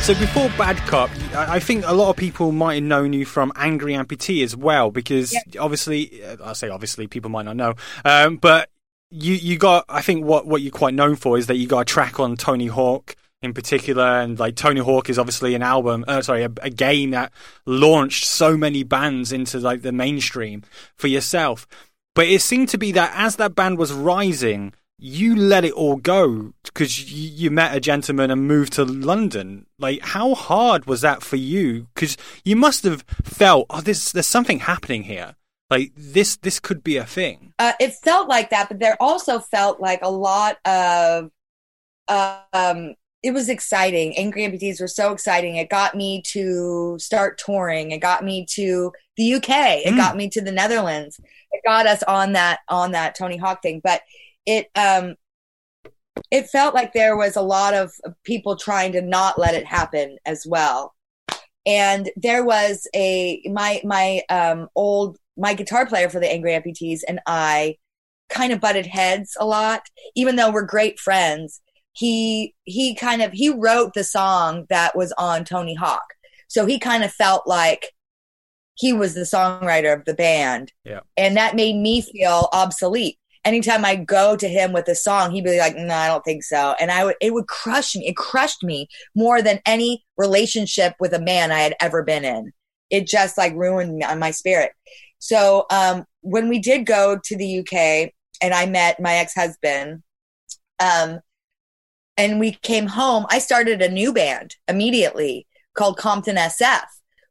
So before Bad Cop, I I think a lot of people might have known you from Angry Amputee as well, because obviously, uh, I say obviously, people might not know, um, but you you got I think what what you're quite known for is that you got a track on Tony Hawk in particular, and like Tony Hawk is obviously an album, uh, sorry, a, a game that launched so many bands into like the mainstream for yourself. But it seemed to be that as that band was rising, you let it all go because you, you met a gentleman and moved to London. Like, how hard was that for you? Because you must have felt, oh, there's there's something happening here. Like this this could be a thing. uh, it felt like that, but there also felt like a lot of, um, it was exciting. Angry Amputees were so exciting. It got me to start touring. It got me to the UK. It Mm. got me to the Netherlands. It got us on that on that Tony Hawk thing. But it um, it felt like there was a lot of people trying to not let it happen as well. And there was a my my um old my guitar player for the Angry Amputees and I kind of butted heads a lot, even though we're great friends. He he kind of he wrote the song that was on Tony Hawk, so he kind of felt like he was the songwriter of the band, Yeah. and that made me feel obsolete. Anytime I go to him with a song, he'd be like, "No, I don't think so," and I would it would crush me. It crushed me more than any relationship with a man I had ever been in. It just like ruined my, spirit. So um, when we did go to the UK and I met my ex husband, um, and we came home, I started a new band immediately called Compton SF,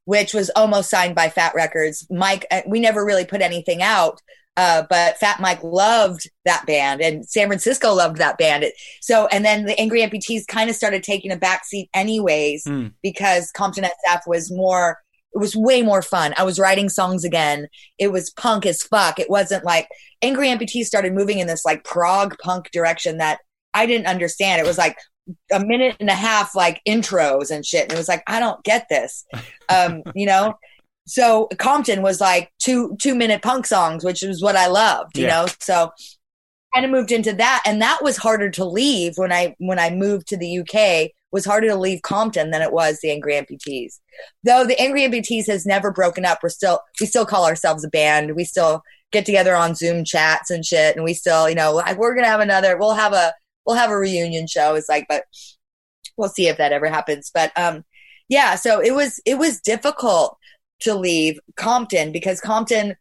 which was almost signed by Fat Records. Mike, uh, we never really put anything out, uh, but Fat Mike loved that band, and San Francisco loved that band. It, so, and then the Angry Amputees kind of started taking a backseat, anyways, Mm. because Compton SF was more. It was way more fun. I was writing songs again. It was punk as fuck. It wasn't like Angry Amputees started moving in this like prog punk direction that I didn't understand. It was like a minute and a half like intros and shit. And it was like, I don't get this. Um, you know? So Compton was like two two minute punk songs, which was what I loved, you Yeah. know. So kind of moved into that. And that was harder to leave when I when I moved to the UK was harder to leave Compton than it was the Angry Amputees. Though the Angry Amputees has never broken up. We're still we still call ourselves a band. We still get together on Zoom chats and shit, and we still, you know, like we're gonna have another. We'll have a we'll have a reunion show. It's like, but we'll see if that ever happens. But um, yeah. So it was it was difficult to leave Compton because Compton,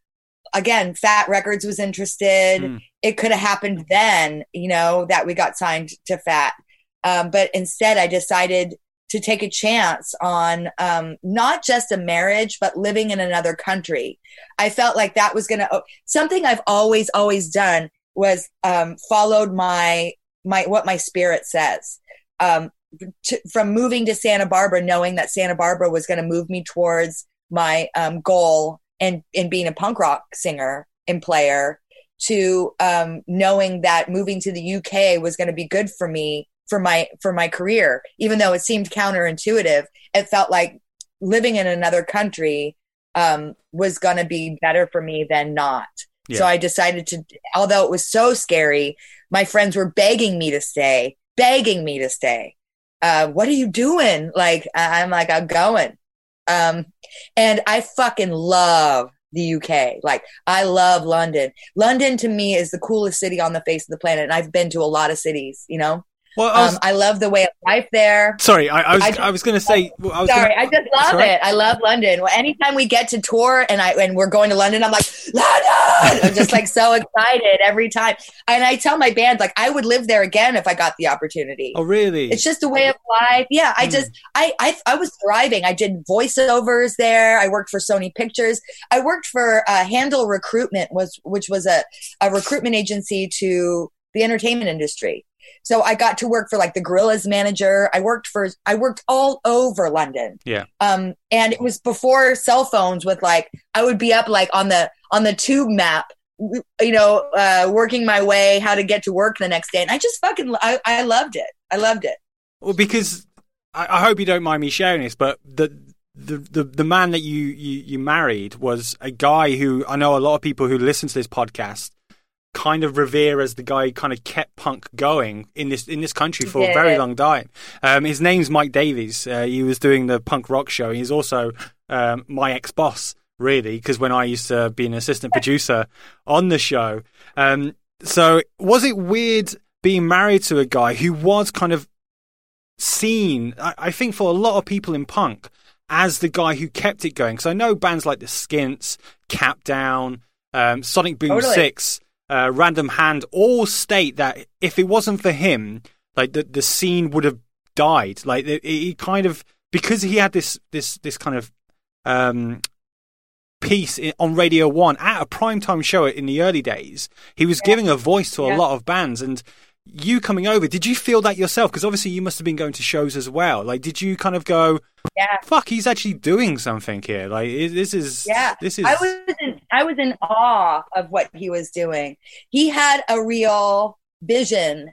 again, Fat Records was interested. Mm. It could have happened then, you know, that we got signed to Fat. Um, but instead, I decided to take a chance on um, not just a marriage, but living in another country. I felt like that was going to something I've always, always done was um, followed my my what my spirit says. Um, to, from moving to Santa Barbara, knowing that Santa Barbara was going to move me towards my um, goal and in being a punk rock singer and player, to um, knowing that moving to the UK was going to be good for me for my for my career. Even though it seemed counterintuitive it felt like living in another country um, was going to be better for me than not. Yeah. so i decided to although it was so scary my friends were begging me to stay begging me to stay. Uh, what are you doing? Like i'm like i'm going. Um, and i fucking love the UK. Like I love London. London to me is the coolest city on the face of the planet. And I've been to a lot of cities, you know? Well, I was, Um, I love the way of life there. sorry, I, I was I- I, was going to say. well, I was Sorry, gonna, I just love it. I love London. Well, anytime we get to tour and I and we're going to London, I'm like London. I'm just like so excited every time. And I tell my band like I would live there again if I got the opportunity. oh, really? It's just a way of life. Yeah, I Hmm. just I, I I was thriving. I did voiceovers there. I worked for Sony Pictures. I worked for uh, Handle Recruitment was which was a a recruitment agency to the entertainment industry. So I got to work for like the Gorillaz manager. I worked for I worked all over London. Yeah. Um and it was before cell phones with like I would be up like on the on the tube map you know, uh, working my way how to get to work the next day. And I just fucking, I, I loved it. I loved it. Well, because I, I hope you don't mind me sharing this, but the the the, the man that you, you you married was a guy who I know a lot of people who listen to this podcast kind of revere as the guy who kind of kept punk going in this in this country for a very long time. Um, his name's Mike Davies. Uh, he was doing the punk rock show. He's also um, my ex boss, really, because when I used to be an assistant [LAUGHS] producer on the show. Um, so was it weird being married to a guy who was kind of seen, I, I think, for a lot of people in punk, as the guy who kept it going. Because I know bands like the Skints, Capdown, um, Sonic Boom Totally. Six, uh, Random Hand, all state that if it wasn't for him, like the the scene would have died. Like it, he kind of because he had this this this kind of um, piece in, on Radio One at a primetime show in the early days. He was giving a voice to a lot of bands and. You coming over, did you feel that yourself? Because obviously you must have been going to shows as well. Like, did you kind of go, Yeah. "Fuck, he's actually doing something here"? Like, this is, Yeah. this is. I was in, I was in awe of what he was doing. He had a real vision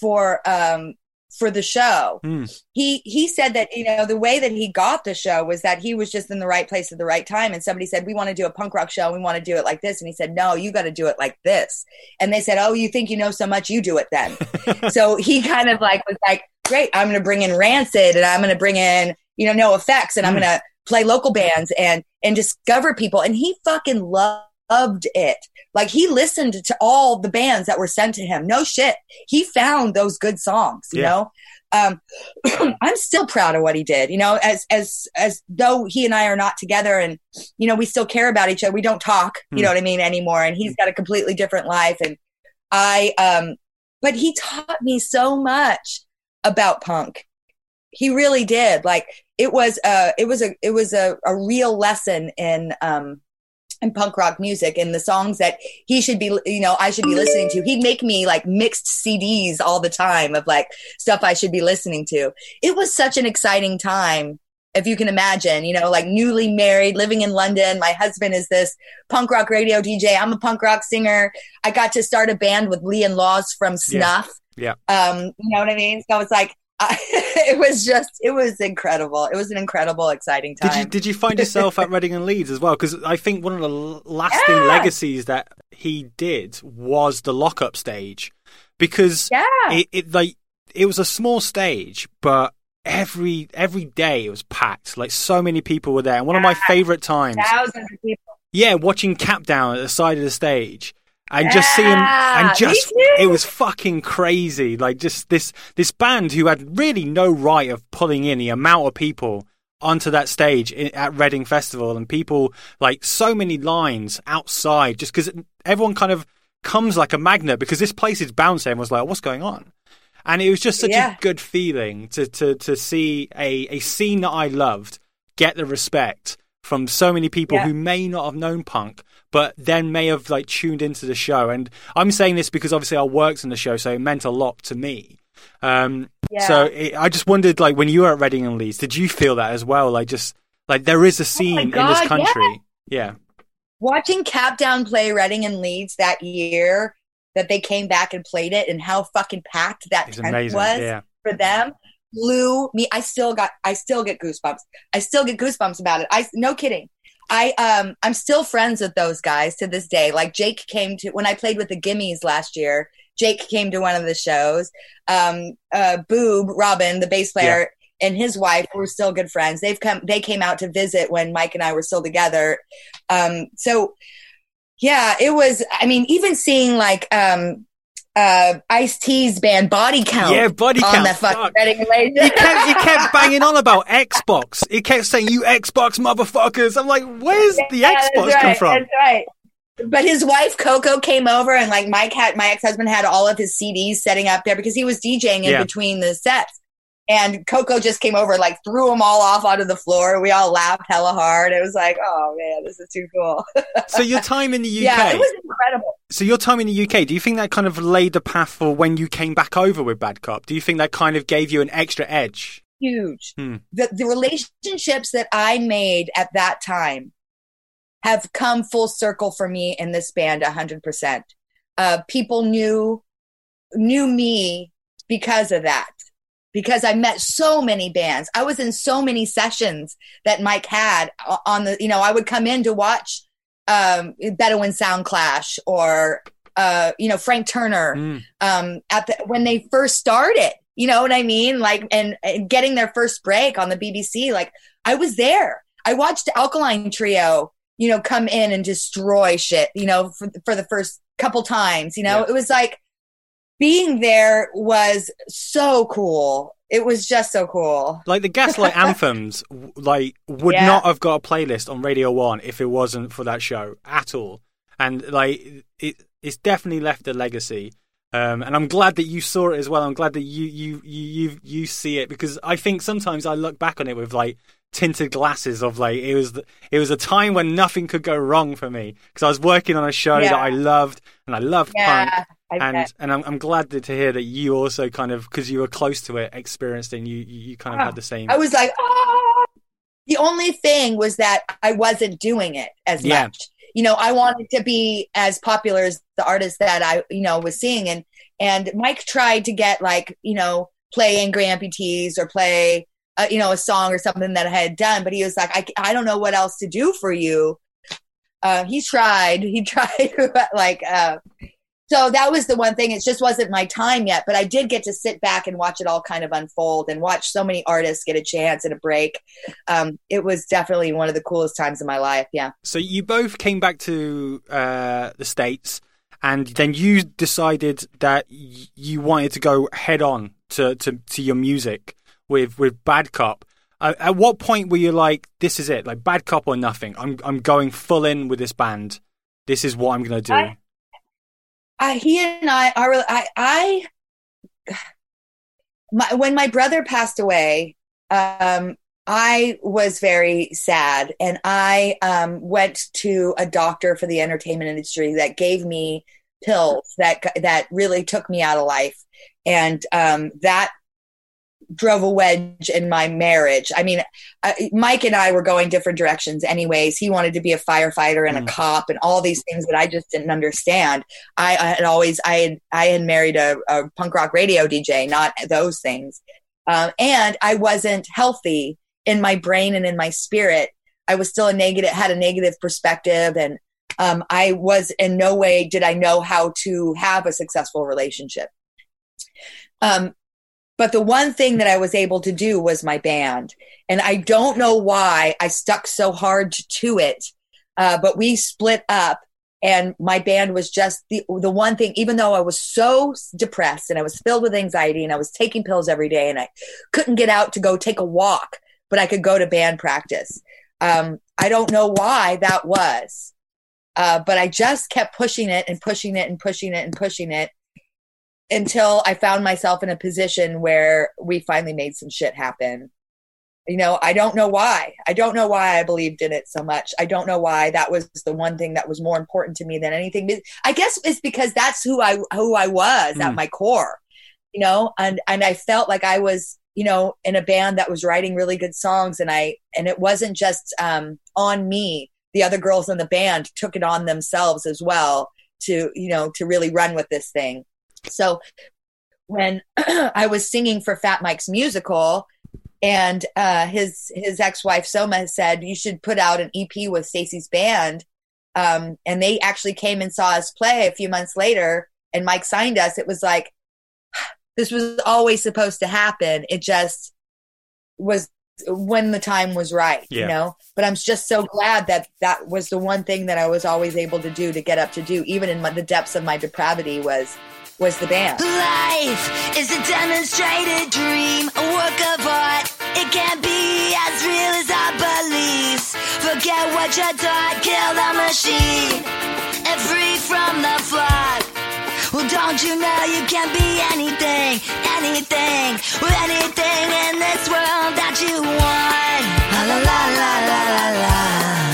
for, um, for the show. Hmm. He, he said that, you know, the way that he got the show was that he was just in the right place at the right time. And somebody said, we want to do a punk rock show. We want to do it like this. And he said, no, you got to do it like this. And they said, oh, you think you know so much, you do it then. [LAUGHS] so he kind of like was like, great, I'm going to bring in Rancid and I'm going to bring in, you know, NOFX and I'm Mm. going to play local bands and, and discover people. And he fucking loved it. Like he listened to all the bands that were sent to him. No shit. He found those good songs, you Yeah. know? Um, [CLEARS THROAT] I'm still proud of what he did, you know, as, as, as though he and I are not together and, you know, we still care about each other. We don't talk, Hmm. you know what I mean, anymore. And he's got a completely different life. And I, um, but he taught me so much about punk. He really did. Like it was a it was a it was a, a real lesson in um in punk rock music and the songs that he should be you know I should be listening to. He'd make me like mixed CDs all the time of like stuff I should be listening to. It was such an exciting time if you can imagine, you know, like newly married, living in London. My husband is this punk rock radio DJ. I'm a punk rock singer. I got to start a band with Lee and Loz from Snuff. Yeah. Um, you know what I mean? So it's like, I, [LAUGHS] it was just, it was incredible. It was an incredible, exciting time. Did you did you find yourself at [LAUGHS] Reading and Leeds as well? Because I think one of the lasting Yeah. legacies that he did was the lockup stage, because yeah. it, it like it was a small stage, but every every day it was packed. Like so many people were there, and one of my favorite times, Thousands of people. yeah, watching Capdown at the side of the stage. And just seeing, and just, it was fucking crazy. Like just this, this band who had really no right of pulling in the amount of people onto that stage at Reading Festival, and people like so many lines outside, just because everyone kind of comes like a magnet because this place is bouncing. and was like, what's going on? And it was just such Yeah. a good feeling to to to see a a scene that I loved get the respect from so many people Yeah. who may not have known punk but then may have like tuned into the show and i'm saying this because obviously i worked in the show so it meant a lot to me um Yeah. so it, i just wondered like when you were at reading and leeds did you feel that as well like just like there is a scene in this Oh God, yeah. country yeah Watching Capdown play Reading and Leeds that year that they came back and played it and how fucking packed that tent amazing was yeah for them blew me. I still got, I still get goosebumps. I still get goosebumps about it. I, no kidding. I, um, I'm still friends with those guys to this day. Like Jake came to, when I played with the Gimmies last year, Jake came to one of the shows. Um, uh, Boob, Robin, the bass player, and his wife were still good friends. They've come, they came out to visit when Mike and I were still together. Um, so yeah, it was, I mean, even seeing like, um, uh, Ice T's band Body Count yeah body on count the fucking he kept, he kept banging on about Xbox. He kept saying, "You Xbox motherfuckers." I'm like, "Where's the Yeah, Xbox right, come from?" That's right. But his wife Coco came over, and like Mike had my ex husband had all of his CDs setting up there because he was DJing in Yeah. between the sets. And Coco just came over, like threw them all off onto the floor. We all laughed hella hard. It was like, oh man, this is too cool. [LAUGHS] So your time in the UK, yeah, it was incredible. so your time in the UK, do you think that kind of laid the path for when you came back over with Bad Cop? Do you think that kind of gave you an extra edge? huge. Hmm. The the relationships that I made at that time have come full circle for me in this band hundred percent. Uh people knew knew me because of that. Because I met so many bands. I was in so many sessions that Mike had on the you know, I would come in to watch um Bedouin Sound Clash or uh, you know, Frank Turner Mm. um, at the, when they first started. You know what I mean? Like, and, and getting their first break on the BBC. Like, I was there. I watched Alkaline Trio, you know, come in and destroy shit. You know, for for the first couple times. You know, Yeah. it was like being there was so cool. It was just so cool. Like the Gaslight [LAUGHS] anthems, like would Yeah. not have got a playlist on Radio One if it wasn't for that show at all. And like it, it's definitely left a legacy. Um, and I'm glad that you saw it as well. I'm glad that you you you you you see it because I think sometimes I look back on it with like tinted glasses of like it was the, it was a time when nothing could go wrong for me because I was working on a show Yeah. that I loved and I loved punk I and bet. and I'm, I'm glad to, hear that you also kind of because you were close to it, experienced and you you, kind of Ah, had the same. I was like, oh. The only thing was that I wasn't doing it as Yeah. much. You know, I wanted to be as popular as the artist that I, you know, was seeing, and and Mike tried to get like, you know, play Angry Amputees or play, uh, you know, a song or something that I had done, but he was like, I, I don't know what else to do for you. Uh, he tried, he [LAUGHS] tried, but like, uh, so that was the one thing. It just wasn't my time yet, but I did get to sit back and watch it all kind of unfold and watch so many artists get a chance and a break. Um, it was definitely one of the coolest times of my life. Yeah. So you both came back to uh, the states, and then you decided that y- you wanted to go head on to, to, to your music with with Bad Cop. Uh, at what point were you like, "This is it, like Bad Cop or nothing"? I'm I'm going full in with this band. This is what I'm gonna do. I- I, he and I are, I, I, [SIGHS] my, when my brother passed away, um, I was very sad, and I um, went to a doctor for the entertainment industry that gave me pills that that really took me out of life, and um, that drove a wedge in my marriage. I mean, uh, Mike and I were going different directions, anyways. He wanted to be a firefighter and Mm. a cop, and all these things that I just didn't understand. I, I had always, I had, I had married a, a punk rock radio DJ, not those things, um, and I wasn't healthy in my brain and in my spirit. I was still a negative, had a negative perspective, and um, I was in no way did I know how to have a successful relationship. Um, but the one thing that I was able to do was my band. And I don't know why I stuck so hard to it. Uh, but we split up and my band was just the, the one thing, even though I was so depressed and I was filled with anxiety and I was taking pills every day and I couldn't get out to go take a walk, but I could go to band practice. Um, I don't know why that was. Uh, but I just kept pushing it and pushing it and pushing it and pushing it until I found myself in a position where we finally made some shit happen. You know, I don't know why. I don't know why I believed in it so much. I don't know why that was the one thing that was more important to me than anything. I guess it's because that's who I who I was at Mm. my core. You know, and and I felt like I was, you know, in a band that was writing really good songs and I and it wasn't just um on me. The other girls in the band took it on themselves as well to, you know, to really run with this thing. So when [CLEARS THROAT] I was singing for Fat Mike's musical, and uh, his his ex wife Soma said you should put out an EP with Stacey's band, um, and they actually came and saw us play a few months later, and Mike signed us. It was like [SIGHS] this was always supposed to happen. It just was when the time was right, Yeah. you know. But I'm just so glad that that was the one thing that I was always able to do to get up to do, even in my, the depths of my depravity, was was the band. Life is a demonstrated dream, a work of art. It can't be as real as our beliefs. Forget what you thought, kill the machine, and free from the flood. Well, don't you know you can be anything, anything, with anything in this world that you want? La la la la la la la.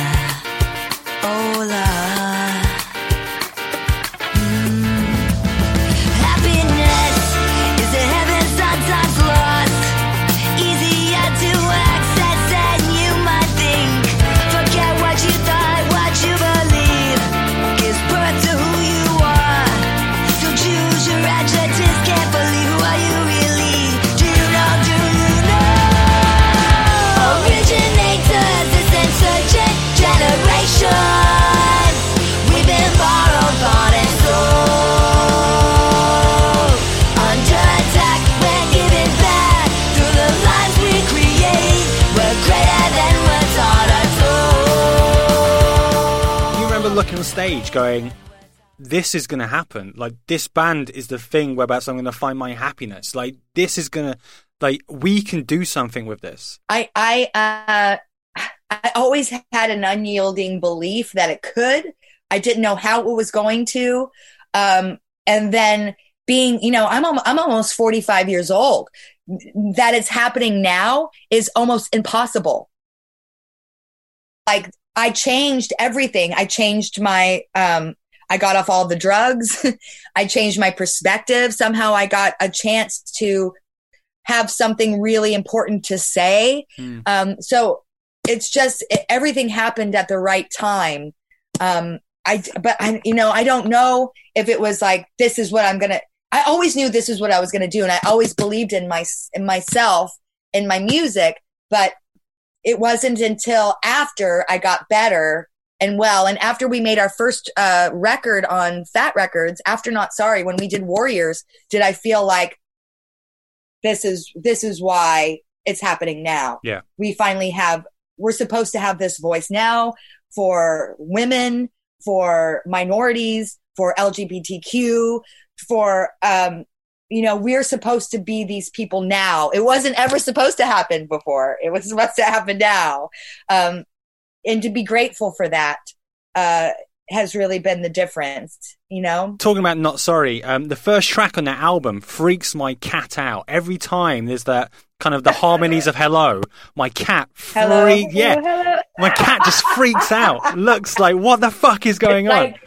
Stage going, this is going to happen. Like, this band is the thing whereabouts I'm going to find my happiness. Like, this is going to, like, we can do something with this. I I uh, I always had an unyielding belief that it could. I didn't know how it was going to, um, and then being, you know, I'm I'm almost 45 years old. That it's happening now is almost impossible. Like I changed everything. I changed my um, I got off all the drugs. [LAUGHS] I changed my perspective. Somehow I got a chance to have something really important to say. Hmm. Um, so it's just it, everything happened at the right time. Um, I, but I, you know, I don't know if it was like, this is what I'm going to, I always knew this is what I was going to do. And I always believed in my, in myself, in my music, but it wasn't until after I got better and well, and after we made our first, uh, record on Fat Records, after Not Sorry, when we did Warriors, did I feel like this is, this is why it's happening now. Yeah. We finally have, we're supposed to have this voice now for women, for minorities, for LGBTQ, for, um, you know, we're supposed to be these people now. It wasn't ever supposed to happen before. It was [LAUGHS] supposed to happen now. Um, and to be grateful for that. Uh, has really been the difference, you know? Talking about Not Sorry, um, the first track on that album freaks my cat out. Every time there's that kind of the harmonies of Hello, my cat Hello. freak, yeah, Hello. my cat just freaks out. [LAUGHS] Looks like, what the fuck is going on? Like,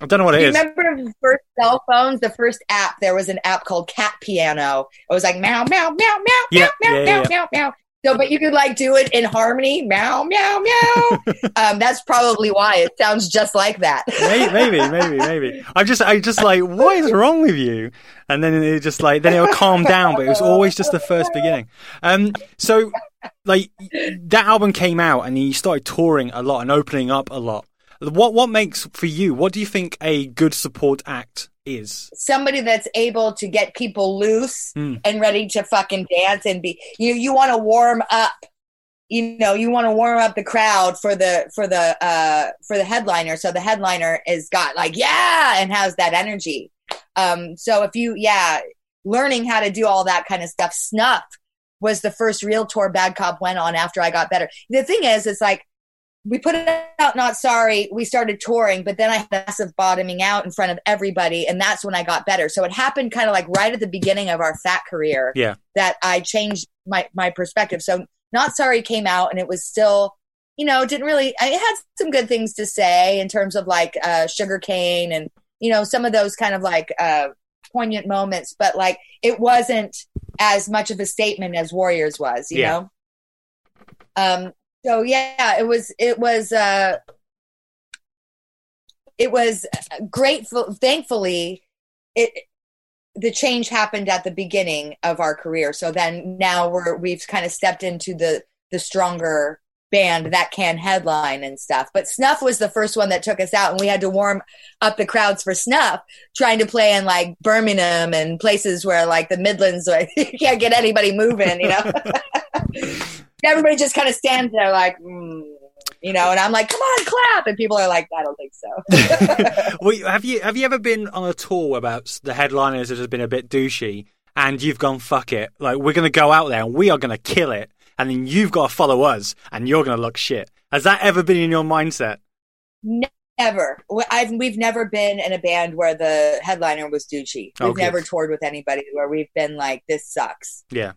I don't know what it you is. remember the first cell phones? The first app, there was an app called Cat Piano. It was like meow, meow, meow, meow, Yeah, meow, yeah, meow, yeah. meow, meow. So, but you could like do it in harmony, meow, meow, meow. [LAUGHS] um, that's probably why it sounds just like that. Maybe, maybe, maybe, maybe. I just, I just like, what is wrong with you? And then it just like, then it'll calm down, but it was always just the first beginning. Um, so like that album came out and you started touring a lot and opening up a lot. What, what makes for you? What do you think a good support act is? Somebody that's able to get people loose Mm. and ready to fucking dance and be you. Know, you want to warm up. You know, you want to warm up the crowd for the for the uh for the headliner. So the headliner is got like yeah and has that energy. Um, so if you yeah, learning how to do all that kind of stuff. Snuff was the first real tour Bad Cop went on after I got better. The thing is, it's like we put it out not sorry we started touring but then i had a massive bottoming out in front of everybody and that's when i got better so it happened kind of like right at the beginning of our fat career Yeah. that i changed my my perspective so not sorry came out and it was still you know didn't really i had some good things to say in terms of like uh sugar cane and you know some of those kind of like uh poignant moments but like it wasn't as much of a statement as warriors was you Yeah. know um so yeah it was it was uh it was grateful thankfully it the change happened at the beginning of our career. So then now we're we've kind of stepped into the the stronger band that can headline and stuff. But snuff was the first one that took us out and we had to warm up the crowds for snuff trying to play in like birmingham and places where like the midlands where [LAUGHS] you can't get anybody moving you know [LAUGHS] everybody just kind of stands there like mm, you know and i'm like come on clap and people are like i don't think so [LAUGHS] well, have you have you ever been on a tour about the headliners that have been a bit douchey, and you've gone fuck it, like we're gonna go out there and we are gonna kill it, and then you've got to follow us, and you're gonna look shit. Has that ever been in your mindset? Never. I've, we've never been in a band where the headliner was douchey. We've Oh, never toured with anybody where we've been like, this sucks. Yeah.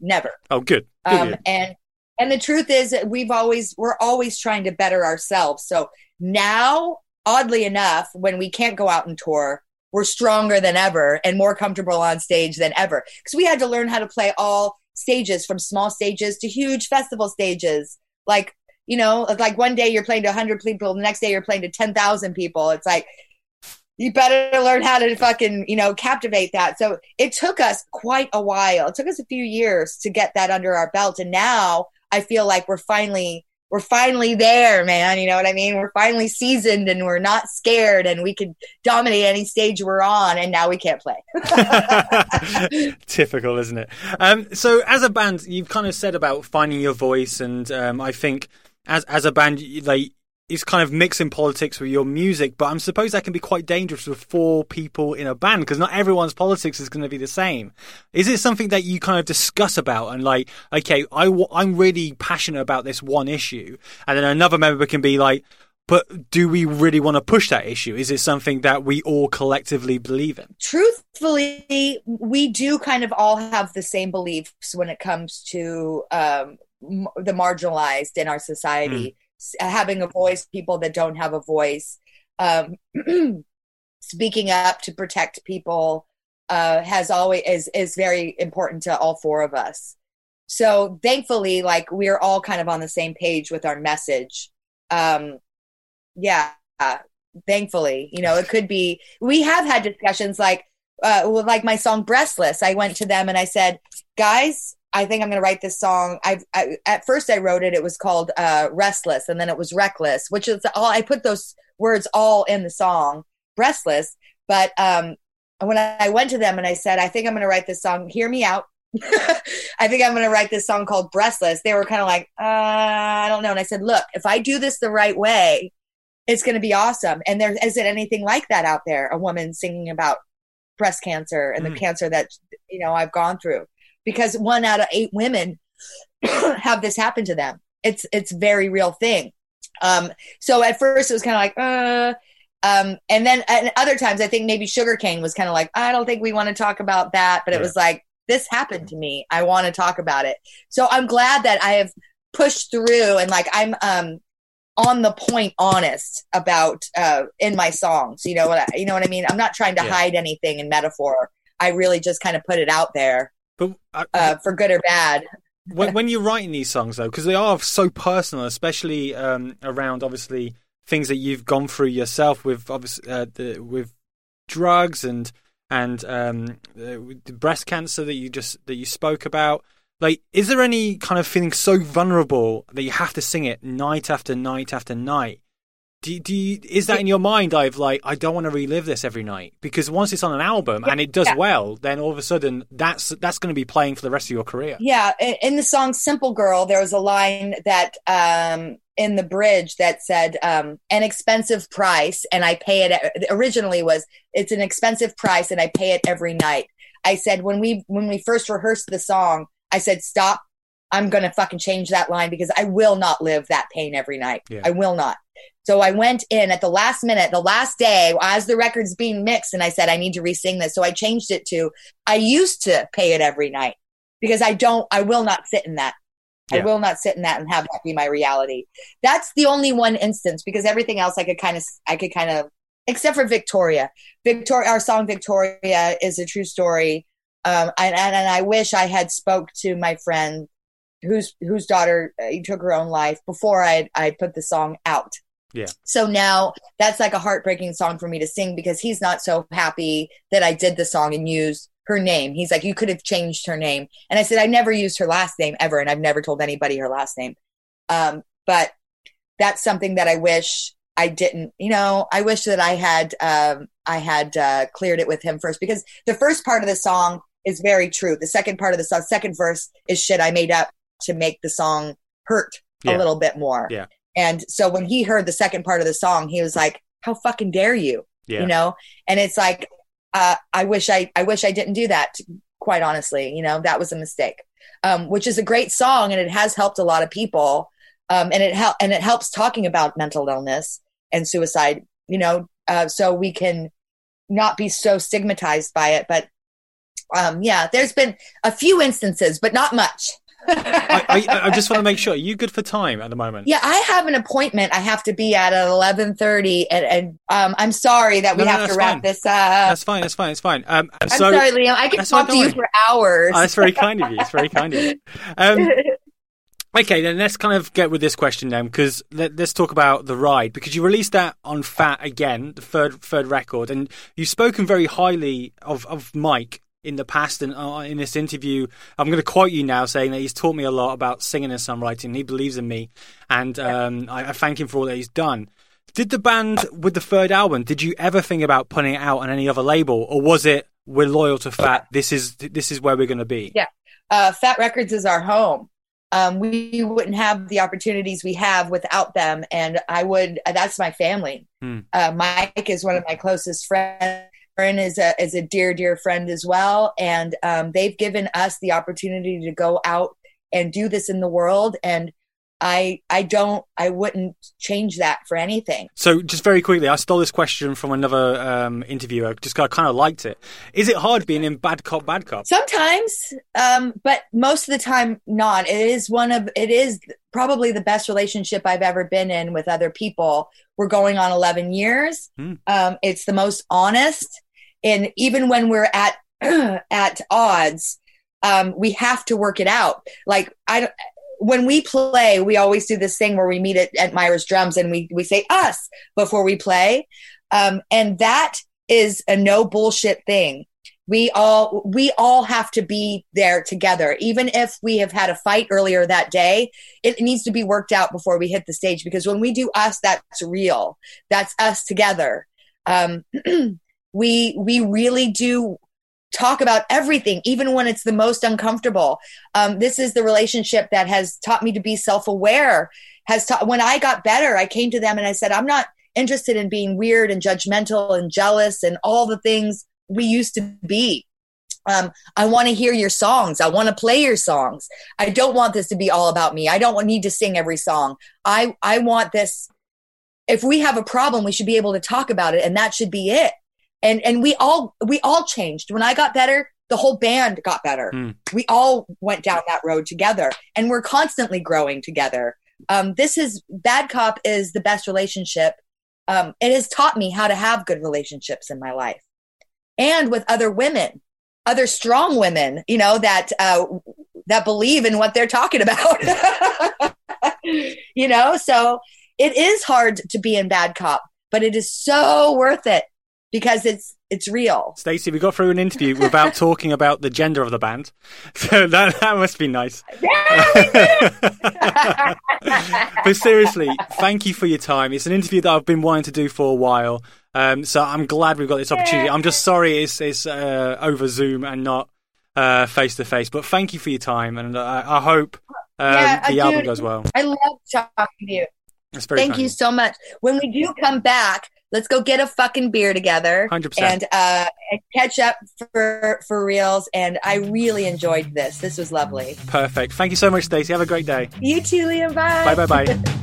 Never. Oh, good. Good. Um, and and the truth is, that we've always we're always trying to better ourselves. So now, oddly enough, when we can't go out and tour, we're stronger than ever and more comfortable on stage than ever because we had to learn how to play all stages from small stages to huge festival stages. Like you know, like one day you're playing to 100 people, the next day you're playing to 10,000 people. It's like you better learn how to fucking you know captivate that. So it took us quite a while. It took us a few years to get that under our belt. And now i feel like we're finally we're finally there man. You know what i mean? We're finally seasoned and we're not scared and we can dominate any stage we're on and now we can't play. [LAUGHS] [LAUGHS] Typical, isn't it? Um, so, as a band, you've kind of said about finding your voice, and um, I think as as a band, like it's kind of mixing politics with your music. But I'm suppose that can be quite dangerous with four people in a band because not everyone's politics is going to be the same. Is it something that you kind of discuss about and like, okay, I w- I'm really passionate about this one issue, and then another member can be like. But do we really want to push that issue? Is it something that we all collectively believe in? truthfully we do kind of all have the same beliefs when it comes to um, m- the marginalized in our society S- having a voice people that don't have a voice um, [CLEARS THROAT] speaking up to protect people uh, has always is is very important to all four of us. So thankfully like we're all kind of on the same page with our message. Um, yeah thankfully you know it could be we have had discussions like uh with like my song breastless i went to them and i said guys i think i'm going to write this song I've, I, at first i wrote it it was called uh restless and then it was reckless which is all i put those words all in the song breastless but um when i went to them and i said i think i'm going to write this song hear me out [LAUGHS] I think I'm going to write this song called Breastless. They were kind of like, uh, I don't know. And I said, look, if I do this the right way, it's going to be awesome. And there isn't anything like that out there. A woman singing about breast cancer and Mm. the cancer that, you know, I've gone through because one out of eight women [CLEARS THROAT] have this happen to them. It's, it's very real thing. Um, so at first it was kind of like, uh, um, and then at other times I think maybe Sugarcane was kind of like, I don't think we want to talk about that, but it Yeah. was like, this happened to me. I want to talk about it. So I'm glad that I have pushed through and like I'm um on the point honest about uh in my songs. You know what I, you know what I mean? I'm not trying to Yeah. hide anything in metaphor. I really just kind of put it out there But uh, uh, for good or bad. when, when you're writing these songs though because they are so personal especially um, around obviously things that you've gone through yourself with obviously uh, the, with drugs and and um, uh, with the breast cancer that you just that you spoke about like is there any kind of feeling so vulnerable that you have to sing it night after night after night do, do you, is that in your mind i've like i don't want to relive this every night because once it's on an album and it does Yeah. well then all of a sudden that's that's going to be playing for the rest of your career Yeah, in, the song "Simple Girl," there was a line that um, in the bridge that said um, "an expensive price," and I pay it. Originally was it's an expensive price, and I pay it every night. I said when we when we first rehearsed the song, I said stop. I'm gonna fucking change that line because I will not live that pain every night. Yeah. I will not. So I went in at the last minute, the last day, as the record's being mixed, and I said I need to re-sing this. So I changed it to I used to pay it every night because I don't, I will not sit in that. I will not sit in that and have that be my reality. That's the only one instance because everything else I could kind of, I could kind of, except for Victoria. Victoria, our song Victoria is a true story. Um, and, and, and I wish I had spoke to my friend whose, whose daughter uh, took her own life before I, I put the song out. Yeah. So now that's like a heartbreaking song for me to sing because he's not so happy that I did the song and used her name. He's like, you could have changed her name. And I said, I never used her last name ever. And I've never told anybody her last name. Um, but that's something that I wish I didn't, you know, I wish that I had, um, I had, uh, cleared it with him first because the first part of the song is very true. The second part of the song, second verse is shit I made up to make the song hurt Yeah. a little bit more. Yeah. And so when he heard the second part of the song, he was like, how fucking dare you? yeah. you know? And it's like uh, i wish i i wish i didn't do that quite honestly you know? That was a mistake. Um, which is a great song and it has helped a lot of people. Um, and it help and it helps talking about mental illness and suicide you know? Uh, so we can not be so stigmatized by it but um, yeah there's been a few instances but not much I, I, I just want to make sure. Are you good for time at the moment? yeah i have an appointment i have to be at at 11.30 and, and um, i'm sorry that we No, no, have to wrap fine. this up That's fine. That's fine. It's fine. Um, I'm so sorry, Liam. I could fine, talk to you for hours. Oh, that's very kind of you. It's very kind of you. Um, [LAUGHS] okay, then let's kind of get with this question then, because let, us talk about the ride because you released that on Fat again, the third third record, and you've spoken very highly of of Mike in the past and uh, in this interview i'm going to quote you now saying that he's taught me a lot about singing and songwriting he believes in me and um, I, I thank him for all that he's done did the band with the third album did you ever think about putting it out on any other label or was it we're loyal to fat this is this is where we're going to be Yeah. uh, Fat Records is our home. Um, we wouldn't have the opportunities we have without them, and I would. That's my family. Hmm. Uh, Mike is one of my closest friends. Erin is a is a dear dear friend as well, and um, they've given us the opportunity to go out and do this in the world. And I I don't I wouldn't change that for anything. So, just very quickly, I stole this question from another um, interviewer. Just I kind of liked it. Is it hard being in Bad Cop, Bad Cop? Sometimes, um, but most of the time not. It is one of it is probably the best relationship I've ever been in with other people. We're going on eleven years. Hmm. Um, it's the most honest, and even when we're at [CLEARS THROAT] at odds, um, we have to work it out. Like I. When we play, we always do this thing where we meet at, at Myra's Drums and we we say us before we play, um, and that is a no bullshit thing we all we all have to be there together even if we have had a fight earlier that day it needs to be worked out before we hit the stage because when we do us that's real that's us together um, [CLEARS THROAT] we we really do talk about everything even when it's the most uncomfortable um, this is the relationship that has taught me to be self-aware has taught when i got better i came to them and i said i'm not interested in being weird and judgmental and jealous and all the things we used to be. Um, I want to hear your songs. I want to play your songs. I don't want this to be all about me. I don't need to sing every song. I I want this. If we have a problem, we should be able to talk about it, and that should be it. And and we all we all changed. When I got better, the whole band got better. Mm. We all went down that road together, and we're constantly growing together. Um, this is bad cop is the best relationship. Um, it has taught me how to have good relationships in my life, and with other women other strong women, you know, that uh, that believe in what they're talking about. [LAUGHS] you know, so it is hard to be in bad cop, but it is so worth it because it's it's real. Stacey, we got through an interview without [LAUGHS] talking about the gender of the band, so that that must be nice. [LAUGHS] but seriously, thank you for your time. It's an interview that I've been wanting to do for a while. Um, so I'm glad we've got this opportunity. I'm just sorry it's, it's uh, over Zoom and not face to face. But thank you for your time, and uh, I hope um, Yeah, the uh, album dude, goes well. I love talking to you. Thank kind. you so much. When we do come back, let's go get a fucking beer together 100%. and uh, catch up for for reals. And I really enjoyed this. This was lovely. Perfect. Thank you so much, Stacey. Have a great day. You too, Liam. Bye Bye. bye bye. [LAUGHS]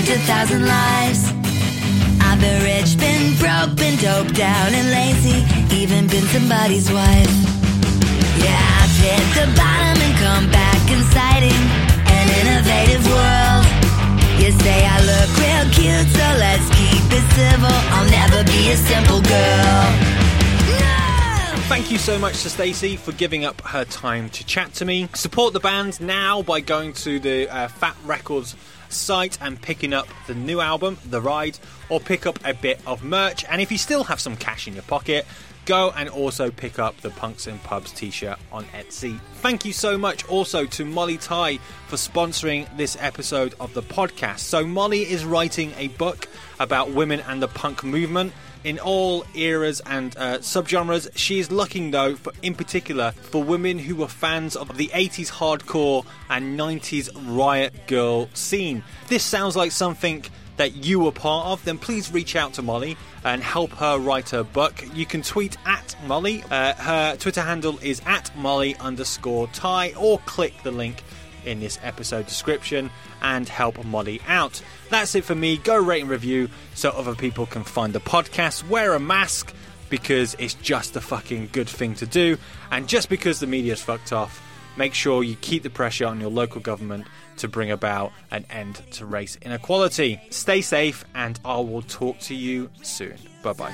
lived a thousand lives. I've been rich, been broke, been doped down and lazy, even been somebody's wife. Yeah, I've hit the bottom and come back inciting an innovative world. You say I look real cute, so let's keep it civil. I'll never be a simple girl. Thank you so much to Stacey for giving up her time to chat to me. Support the band now by going to the uh, Fat Records site and picking up the new album, The Ride, or pick up a bit of merch. And if you still have some cash in your pocket, go and also pick up the Punks in Pubs t shirt on Etsy. Thank you so much also to Molly Ty for sponsoring this episode of the podcast. So, Molly is writing a book about women and the punk movement in all eras and uh, subgenres. She is looking, though, for, in particular, for women who were fans of the 80s hardcore and 90s riot grrrl scene. This sounds like something that you were part of, then please reach out to Molly and help her write her book. You can tweet at Molly. Uh, her Twitter handle is at Molly underscore Ty, or click the link in this episode description and help Molly out. That's it for me. Go rate and review so other people can find the podcast. Wear a mask because it's just a fucking good thing to do. And just because the media's fucked off, make sure you keep the pressure on your local government to bring about an end to race inequality. Stay safe, and I will talk to you soon. Bye bye.